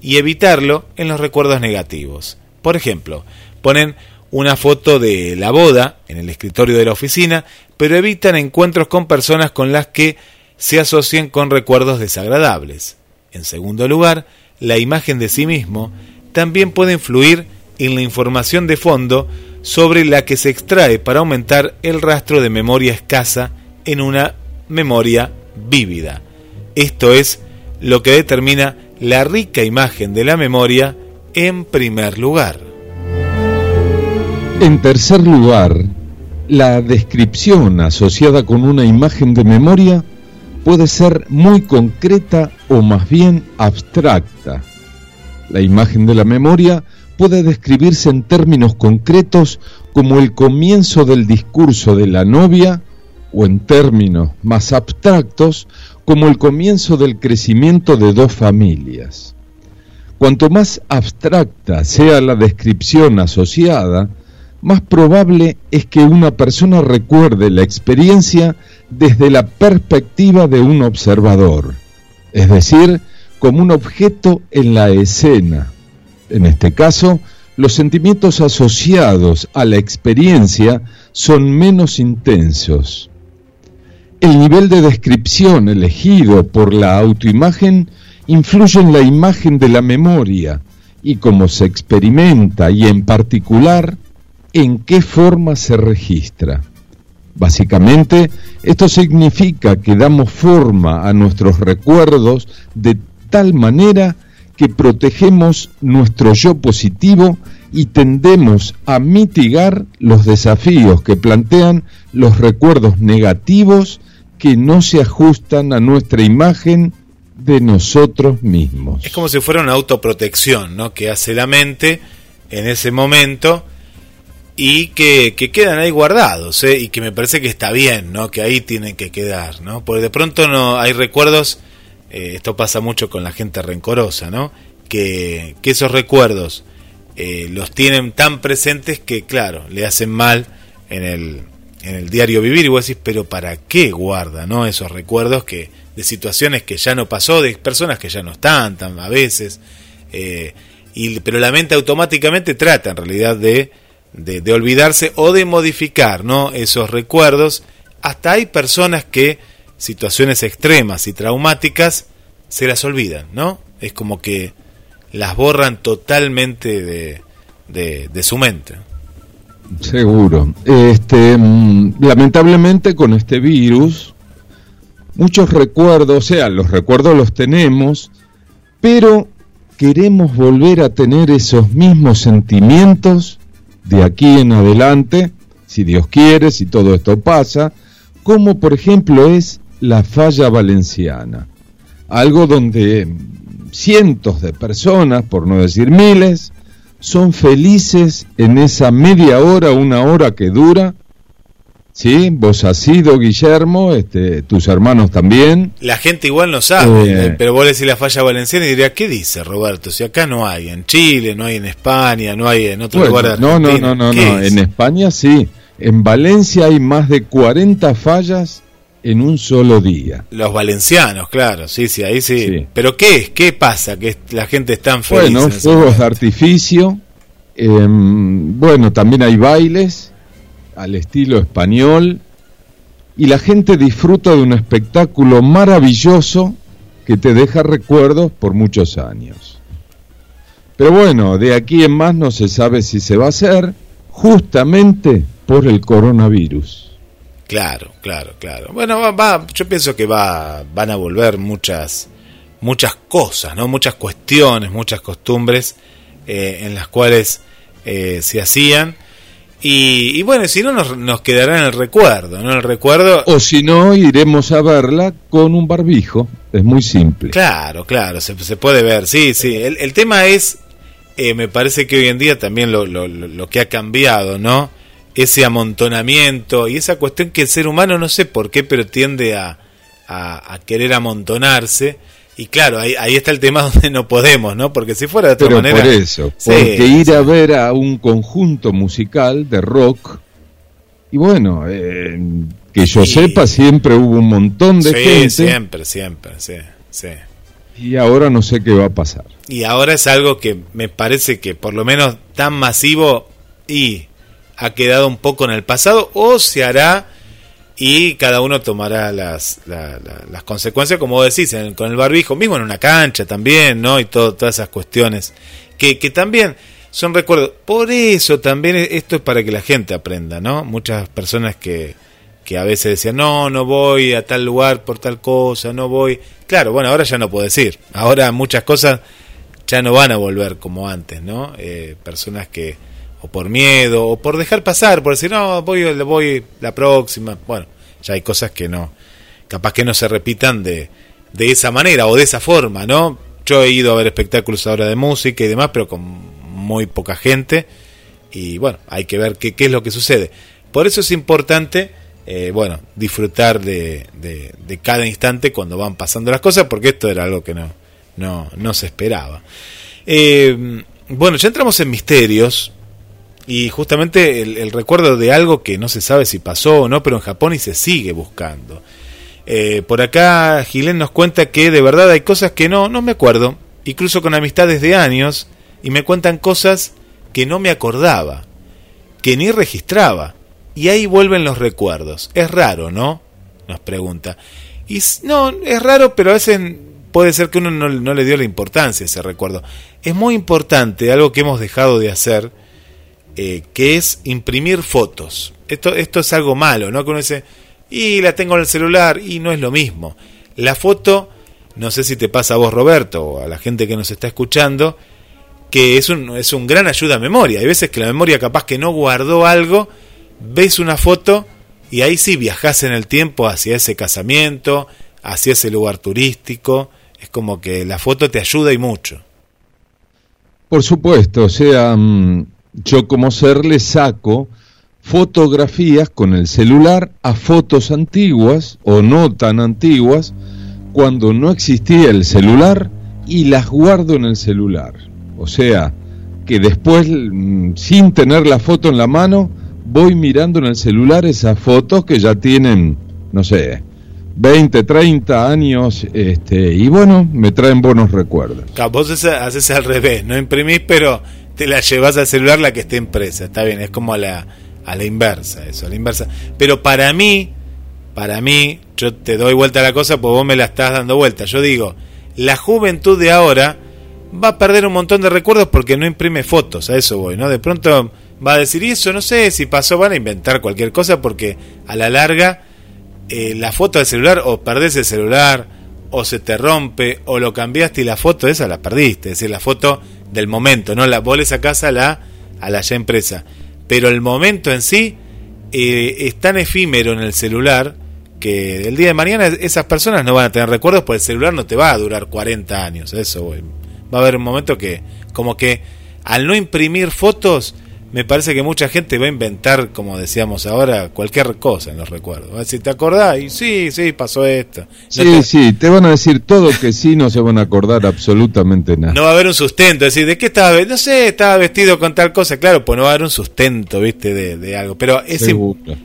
y evitarlo en los recuerdos negativos. Por ejemplo, ponen una foto de la boda en el escritorio de la oficina, pero evitan encuentros con personas con las que se asocien con recuerdos desagradables. En segundo lugar, la imagen de sí mismo también puede influir en la información de fondo sobre la que se extrae para aumentar el rastro de memoria escasa en una memoria vívida. Esto es lo que determina la rica imagen de la memoria en primer lugar. En tercer lugar, la descripción asociada con una imagen de memoria puede ser muy concreta o más bien abstracta. La imagen de la memoria puede describirse en términos concretos como el comienzo del discurso de la novia o en términos más abstractos como el comienzo del crecimiento de dos familias. Cuanto más abstracta sea la descripción asociada, más probable es que una persona recuerde la experiencia desde la perspectiva de un observador, es decir, como un objeto en la escena. En este caso, los sentimientos asociados a la experiencia son menos intensos. El nivel de descripción elegido por la autoimagen influye en la imagen de la memoria y cómo se experimenta y en particular en qué forma se registra. Básicamente, esto significa que damos forma a nuestros recuerdos de tal manera que protegemos nuestro yo positivo y tendemos a mitigar los desafíos que plantean los recuerdos negativos que no se ajustan a nuestra imagen de nosotros mismos. Es como si fuera una autoprotección, ¿no? Que hace la mente en ese momento y que, que quedan ahí guardados, ¿eh? Y que me parece que está bien, ¿no? Que ahí tienen que quedar, ¿no? Porque de pronto no hay recuerdos, eh, esto pasa mucho con la gente rencorosa, ¿no? Que, que esos recuerdos eh, los tienen tan presentes que, claro, le hacen mal en el, en el diario vivir y vos decís, pero ¿para qué guarda, ¿no? Esos recuerdos que de situaciones que ya no pasó, de personas que ya no están tan, a veces, eh, y, pero la mente automáticamente trata en realidad de, de, olvidarse o de modificar ¿no? esos recuerdos. Hasta hay personas que situaciones extremas y traumáticas se las olvidan, ¿no? Es como que las borran totalmente de, de, de su mente. Seguro. Este, mm, lamentablemente con este virus, muchos recuerdos, o sea, los recuerdos los tenemos, pero queremos volver a tener esos mismos sentimientos de aquí en adelante, si Dios quiere, si todo esto pasa, como por ejemplo es la falla valenciana, algo donde cientos de personas, por no decir miles, son felices en esa media hora, una hora que dura. Sí, vos has sido, Guillermo, este, tus hermanos también. La gente igual no sabe, Eh. eh, pero vos le decís la falla valenciana y diría, ¿qué dice Roberto? Si acá no hay, en Chile, no hay en España, no hay en otro Bueno, lugar de no, no, no, no, ¿Qué no. es? En España sí. En Valencia hay más de 40 fallas en un solo día. Los valencianos, claro, sí, sí, ahí sí. Sí. Pero ¿qué es? ¿Qué pasa? Que la gente es tan feliz. Bueno, fuegos de artificio. em, bueno, también hay bailes al estilo español. Y la gente disfruta de un espectáculo maravilloso que te deja recuerdos por muchos años. Pero bueno, de aquí en más no se sabe si se va a hacer justamente por el coronavirus. Claro, claro, claro. Bueno, va, va- yo pienso que va, van a volver muchas, muchas cosas, ¿no? Muchas cuestiones, muchas costumbres eh, en las cuales eh, se hacían. Y, y bueno, si no nos, nos quedará en el recuerdo, ¿no? En el recuerdo, O si no, iremos a verla con un barbijo. Es muy simple. Claro, claro, se, se puede ver, sí, sí. El, el tema es, eh, me parece que hoy en día también lo, lo, lo- lo que ha cambiado, ¿no? Ese amontonamiento y esa cuestión que el ser humano, no sé por qué, pero tiende a, a, a querer amontonarse. Y claro, ahí, ahí está el tema donde no podemos, ¿no? Porque si fuera de otra Pero manera... por eso, Sí, porque ir sí. a ver a un conjunto musical de rock, y bueno, eh, que yo sepa, siempre hubo un montón de gente, siempre, siempre, sí, sí. y ahora no sé qué va a pasar. Y ahora es algo que me parece que por lo menos tan masivo y ha quedado un poco en el pasado o se hará y cada uno tomará las, la- la- las consecuencias, como decís, en- con el barbijo, mismo en una cancha también, ¿no? Y todo, todas esas cuestiones que, que también son recuerdos. Por eso también esto es para que la gente aprenda, ¿no? Muchas personas que, que a veces decían, no, no voy a tal lugar por tal cosa, no voy. Claro, bueno, ahora ya no puedo decir. Ahora muchas cosas ya no van a volver como antes, ¿no? Eh, personas que, o por miedo, o por dejar pasar, por decir, no, voy, voy la próxima. Bueno, ya hay cosas que no, capaz que no se repitan de, de esa manera o de esa forma, ¿no? Yo he ido a ver espectáculos ahora de música y demás, pero con muy poca gente. Y bueno, hay que ver qué, qué es lo que sucede. Por eso es importante, eh, bueno, disfrutar de, de, de cada instante cuando van pasando las cosas, porque esto era algo que no, no, no se esperaba. Eh, bueno, ya entramos en misterios y justamente el, recuerdo de algo que no se sabe si pasó o no, pero en Japón y se sigue buscando. Eh, por acá Gilén nos cuenta que de verdad hay cosas que no, no me acuerdo, incluso con amistades de años, y me cuentan cosas que no me acordaba, que ni registraba. Y ahí vuelven los recuerdos. Es raro, ¿no? Nos pregunta. Y no, es raro, pero a veces puede ser que uno no, no le dio la importancia a ese recuerdo. Es muy importante, algo que hemos dejado de hacer, eh, que es imprimir fotos. Esto, esto es algo malo, ¿no? Que uno dice, y la tengo en el celular, y no es lo mismo. La foto, no sé si te pasa a vos, Roberto, o a la gente que nos está escuchando, que es un, es un gran ayuda a memoria. Hay veces que la memoria capaz que no guardó algo, ves una foto y ahí sí viajás en el tiempo hacia ese casamiento, hacia ese lugar turístico. Es como que la foto te ayuda y mucho. Por supuesto, o sea, mm, yo como ser le saco fotografías con el celular a fotos antiguas o no tan antiguas cuando no existía el celular y las guardo en el celular. O sea, que después, mm, sin tener la foto en la mano, voy mirando en el celular esas fotos que ya tienen, no sé, 20, 30 años, este, y bueno, me traen buenos recuerdos. Vos haces al revés, no imprimís, pero te la llevas al celular la que esté impresa. Está bien, es como a la, a la inversa, eso, a la inversa. Pero para mí, para mí, yo te doy vuelta a la cosa porque vos me la estás dando vuelta. Yo digo, la juventud de ahora va a perder un montón de recuerdos porque no imprime fotos, a eso voy, ¿no? De pronto va a decir, y eso no sé si pasó, van a inventar cualquier cosa porque a la larga eh, la foto del celular o perdés el celular o se te rompe o lo cambiaste y la foto esa la perdiste, es decir, la foto del momento, no la vos le sacás a la a la ya empresa, pero el momento en sí eh, es tan efímero en el celular que el día de mañana esas personas no van a tener recuerdos porque el celular no te va a durar 40 años, eso va a haber un momento que como que al no imprimir fotos me parece que mucha gente va a inventar, como decíamos ahora, cualquier cosa en los recuerdos. Va a decir, ¿te acordás? Y sí, sí, pasó esto. No Sí, te- sí, te van a decir todo que sí, no se van a acordar absolutamente nada. No va a haber un sustento, es decir, ¿de qué estaba? No sé, estaba vestido con tal cosa, claro, pues no va a haber un sustento, ¿viste? De, de algo. Pero ese,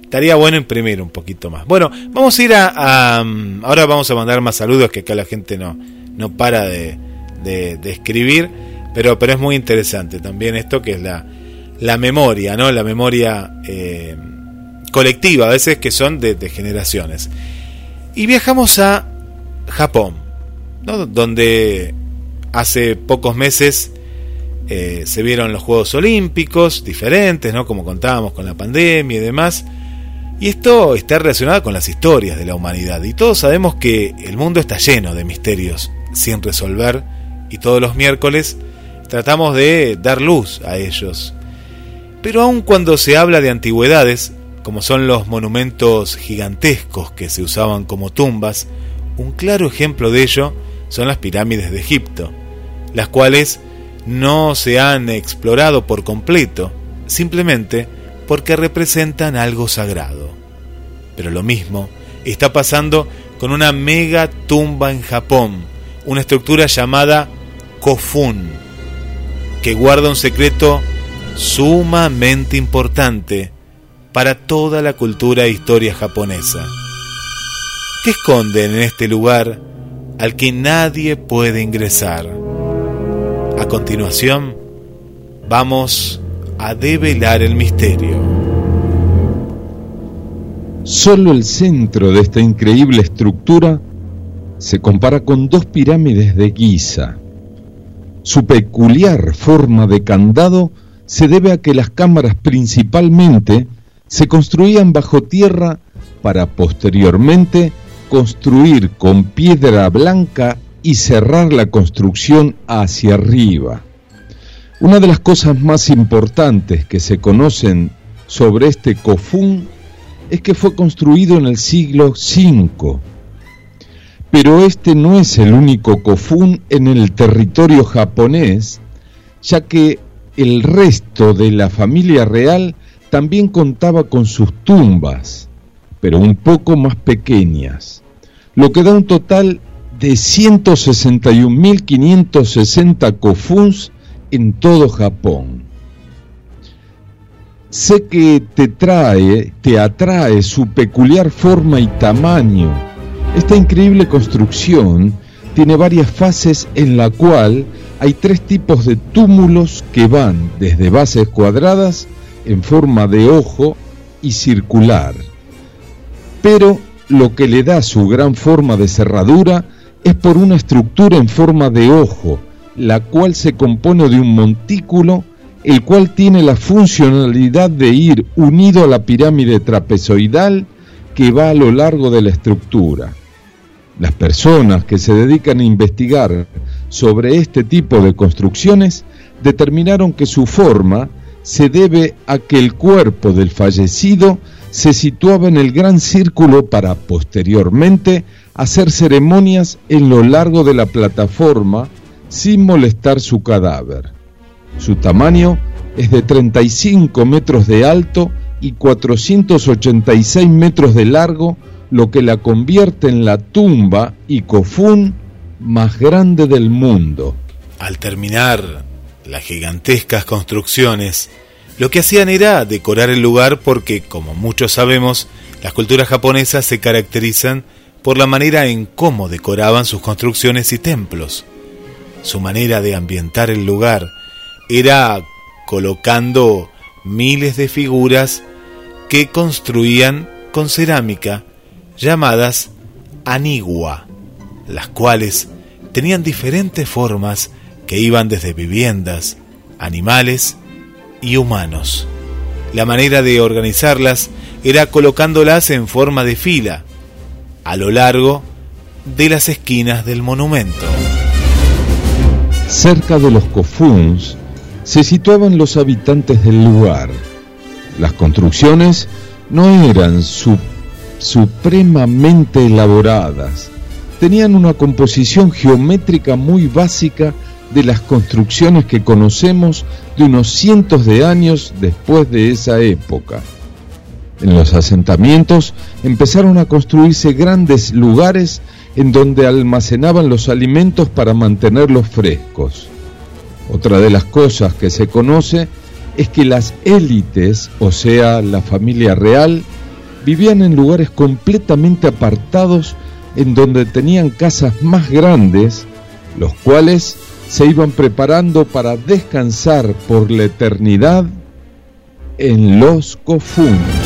estaría bueno imprimir un poquito más. Bueno, vamos a ir a, a, Ahora vamos a mandar más saludos que acá la gente no, no para de, de- de escribir, pero, pero es muy interesante también esto que es la, la memoria, ¿no? La memoria eh, colectiva, a veces que son de, generaciones. Y viajamos a Japón, donde hace pocos meses eh, se vieron los Juegos Olímpicos diferentes, ¿no? como contábamos con la pandemia y demás. Y esto está relacionado con las historias de la humanidad. Y todos sabemos que el mundo está lleno de misterios sin resolver. Y todos los miércoles tratamos de dar luz a ellos. Pero aun cuando se habla de antigüedades, como son los monumentos gigantescos que se usaban como tumbas, un claro ejemplo de ello son las pirámides de Egipto, las cuales no se han explorado por completo, simplemente porque representan algo sagrado. Pero lo mismo está pasando con una mega tumba en Japón, una estructura llamada Kofun, que guarda un secreto sumamente importante para toda la cultura e historia japonesa. ¿Qué esconden en este lugar al que nadie puede ingresar? A continuación, vamos a develar el misterio. Solo el centro de esta increíble estructura se compara con dos pirámides de Giza. Su peculiar forma de candado se debe a que las cámaras principalmente se construían bajo tierra para posteriormente construir con piedra blanca y cerrar la construcción hacia arriba. Una de las cosas más importantes que se conocen sobre este Kofun es que fue construido en el siglo V. Pero este no es el único Kofun en el territorio japonés, ya que el resto de la familia real también contaba con sus tumbas, pero un poco más pequeñas, lo que da un total de 161.560 kofuns en todo Japón. Sé que te trae, te atrae su peculiar forma y tamaño. Esta increíble construcción tiene varias fases en la cual hay tres tipos de túmulos que van desde bases cuadradas en forma de ojo y circular. Pero lo que le da su gran forma de cerradura es por una estructura en forma de ojo, la cual se compone de un montículo, el cual tiene la funcionalidad de ir unido a la pirámide trapezoidal que va a lo largo de la estructura. Las personas que se dedican a investigar sobre este tipo de construcciones determinaron que su forma se debe a que el cuerpo del fallecido se situaba en el gran círculo para posteriormente hacer ceremonias en lo largo de la plataforma sin molestar su cadáver. Su tamaño es de 35 metros de alto y 486 metros de largo, lo que la convierte en la tumba y cofún más grande del mundo. Al terminar las gigantescas construcciones, lo que hacían era decorar el lugar porque, como muchos sabemos, las culturas japonesas se caracterizan por la manera en cómo decoraban sus construcciones y templos. Su manera de ambientar el lugar era colocando miles de figuras que construían con cerámica llamadas anigua, las cuales tenían diferentes formas que iban desde viviendas, animales y humanos. La manera de organizarlas era colocándolas en forma de fila a lo largo de las esquinas del monumento. Cerca de los cofuns se situaban los habitantes del lugar. Las construcciones no eran su- supremamente elaboradas, tenían una composición geométrica muy básica de las construcciones que conocemos de unos cientos de años después de esa época. En los asentamientos empezaron a construirse grandes lugares en donde almacenaban los alimentos para mantenerlos frescos. Otra de las cosas que se conoce es que las élites, o sea, la familia real, vivían en lugares completamente apartados en donde tenían casas más grandes, los cuales se iban preparando para descansar por la eternidad en los cofunos.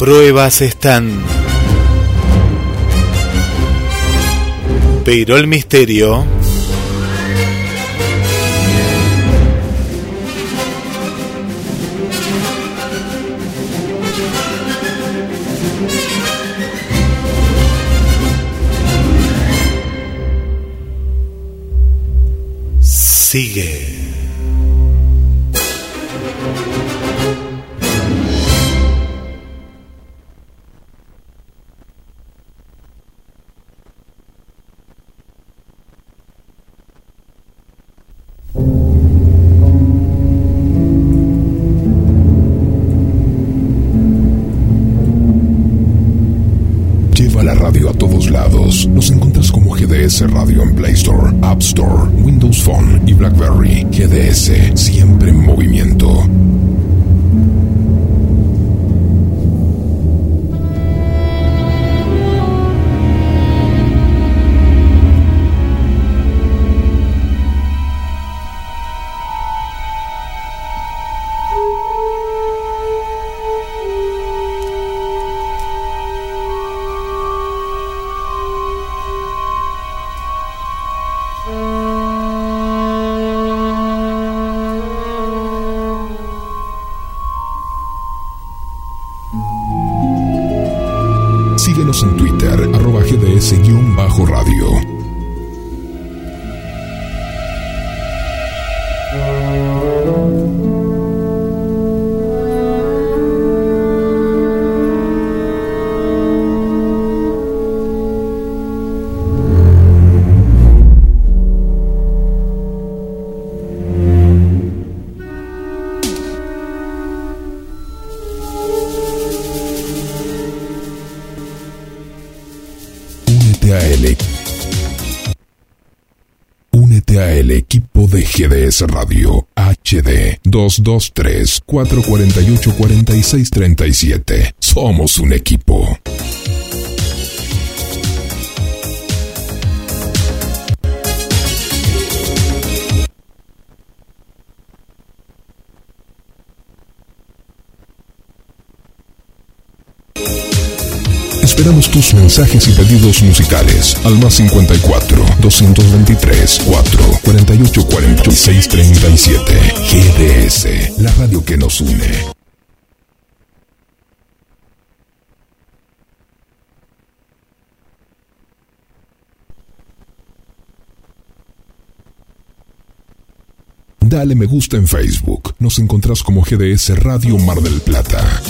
Pruebas están. Pero el misterio sigue. Radio en Play Store, App Store, Windows Phone y BlackBerry. GDS, siempre en movimiento. GDS Radio. HD 223 448 4637. Somos un equipo. Esperamos tus mensajes y pedidos musicales al más 54 223 4 48 46 37. GDS, la radio que nos une. Dale me gusta en Facebook. Nos encontrás como GDS Radio Mar del Plata.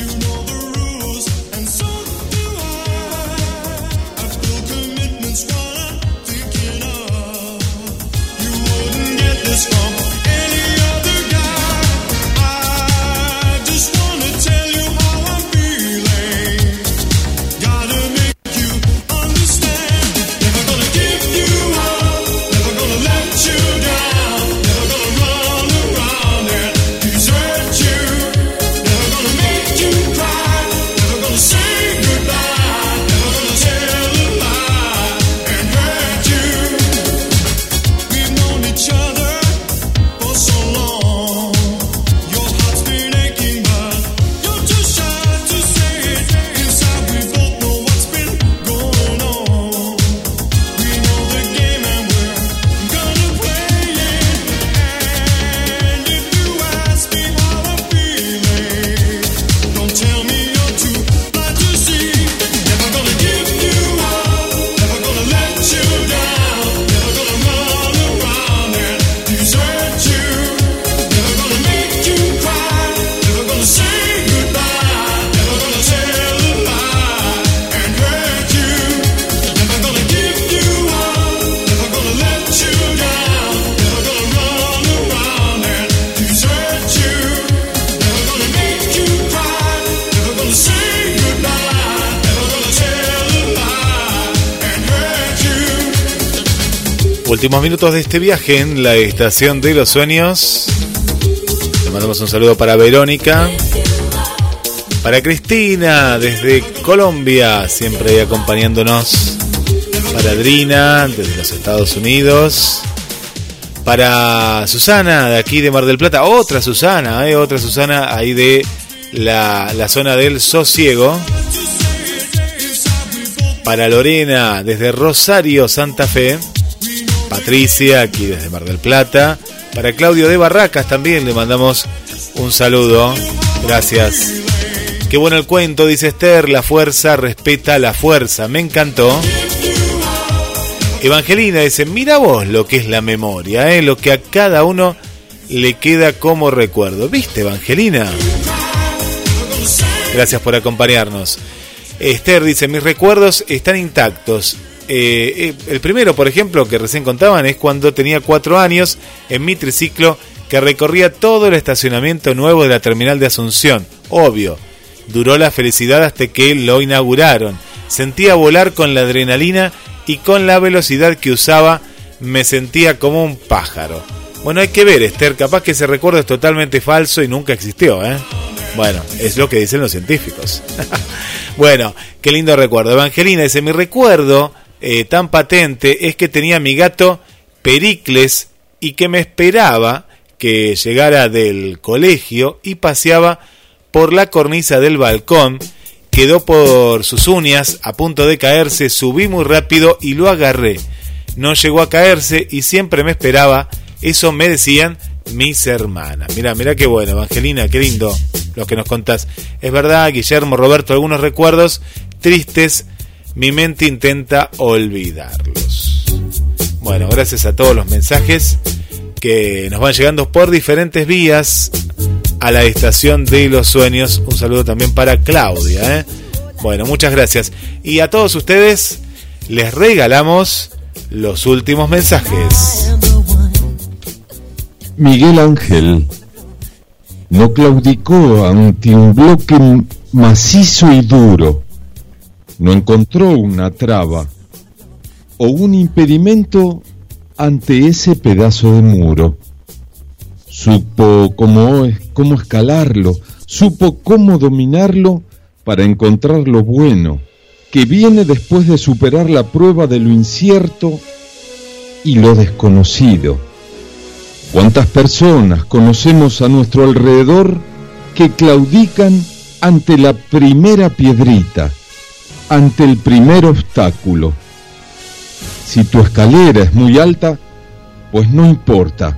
Últimos minutos de este viaje en la estación de los sueños. Le mandamos un saludo para Verónica. Para Cristina desde Colombia, siempre ahí acompañándonos. Para Adrina desde los Estados Unidos. Para Susana de aquí de Mar del Plata. Otra Susana, ¿eh? otra Susana ahí de la, la zona del Sosiego. Para Lorena desde Rosario, Santa Fe. Patricia, aquí desde Mar del Plata. Para Claudio de Barracas también le mandamos un saludo. Gracias. Qué bueno el cuento, dice Esther. La fuerza respeta la fuerza. Me encantó. Evangelina dice, mira vos lo que es la memoria, ¿eh? lo que a cada uno le queda como recuerdo. ¿Viste, Evangelina? Gracias por acompañarnos. Esther dice, mis recuerdos están intactos eh, el primero, por ejemplo, que recién contaban, es cuando tenía cuatro años en mi triciclo que recorría todo el estacionamiento nuevo de la terminal de Asunción. Obvio, duró la felicidad hasta que lo inauguraron. Sentía volar con la adrenalina y con la velocidad que usaba me sentía como un pájaro. Bueno, hay que ver, Esther, capaz que ese recuerdo es totalmente falso y nunca existió, ¿eh? Bueno, es lo que dicen los científicos. bueno, qué lindo recuerdo. Evangelina dice, mi recuerdo eh, tan patente es que tenía mi gato Pericles y que me esperaba que llegara del colegio y paseaba por la cornisa del balcón, quedó por sus uñas a punto de caerse, subí muy rápido y lo agarré. No llegó a caerse y siempre me esperaba, eso me decían mis hermanas. Mira, mira qué bueno, Evangelina, qué lindo lo que nos contás. Es verdad, Guillermo, Roberto, algunos recuerdos tristes mi mente intenta olvidarlos. Bueno, gracias a todos los mensajes que nos van llegando por diferentes vías a la estación de los sueños. Un saludo también para Claudia. ¿eh? Bueno, muchas gracias. Y a todos ustedes les regalamos los últimos mensajes. Miguel Ángel no claudicó ante un bloque macizo y duro no encontró una traba o un impedimento ante ese pedazo de muro. supo cómo, cómo escalarlo, supo cómo dominarlo para encontrar lo bueno, que viene después de superar la prueba de lo incierto y lo desconocido. ¿Cuántas personas conocemos a nuestro alrededor que claudican ante la primera piedrita, ante el primer obstáculo? Si tu escalera es muy alta, pues no importa.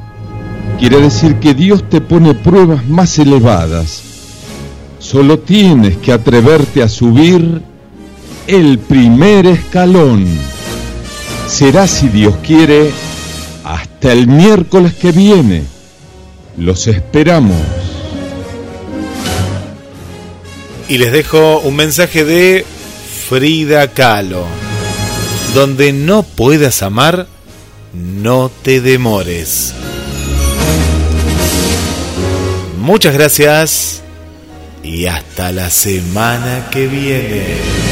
Quiere decir que Dios te pone pruebas más elevadas. Solo tienes que atreverte a subir el primer escalón. Será, si Dios quiere, hasta el miércoles que viene. Los esperamos. Y les dejo un mensaje de Frida Kahlo. Donde no puedas amar, no te demores. Muchas gracias y hasta la semana que viene.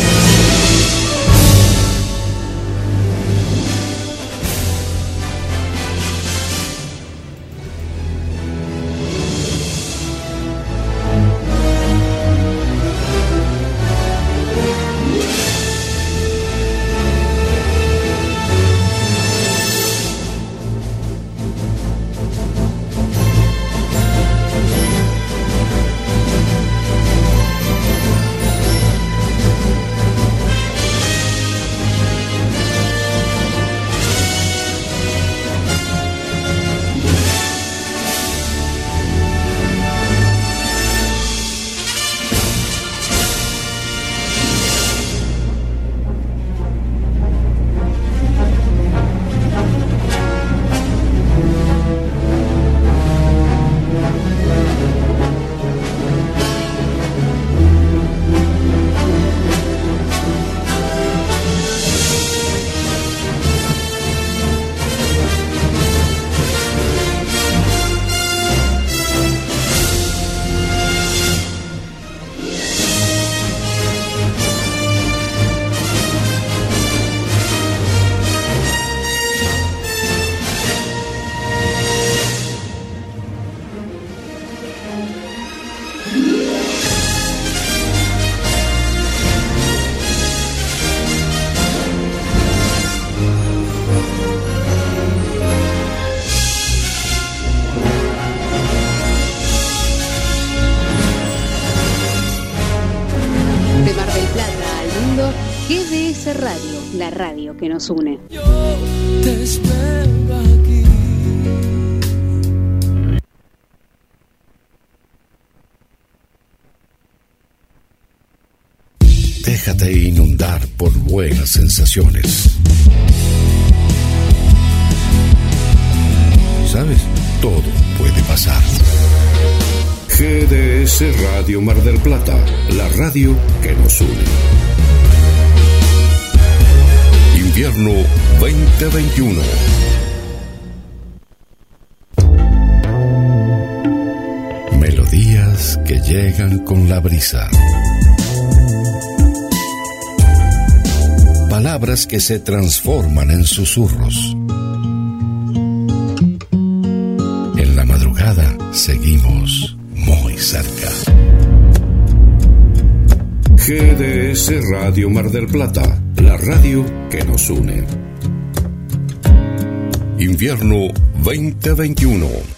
2021. Melodías que llegan con la brisa. Palabras que se transforman en susurros. En la madrugada seguimos muy cerca. GDS Radio Mar del Plata, la radio que nos une. Invierno 2021.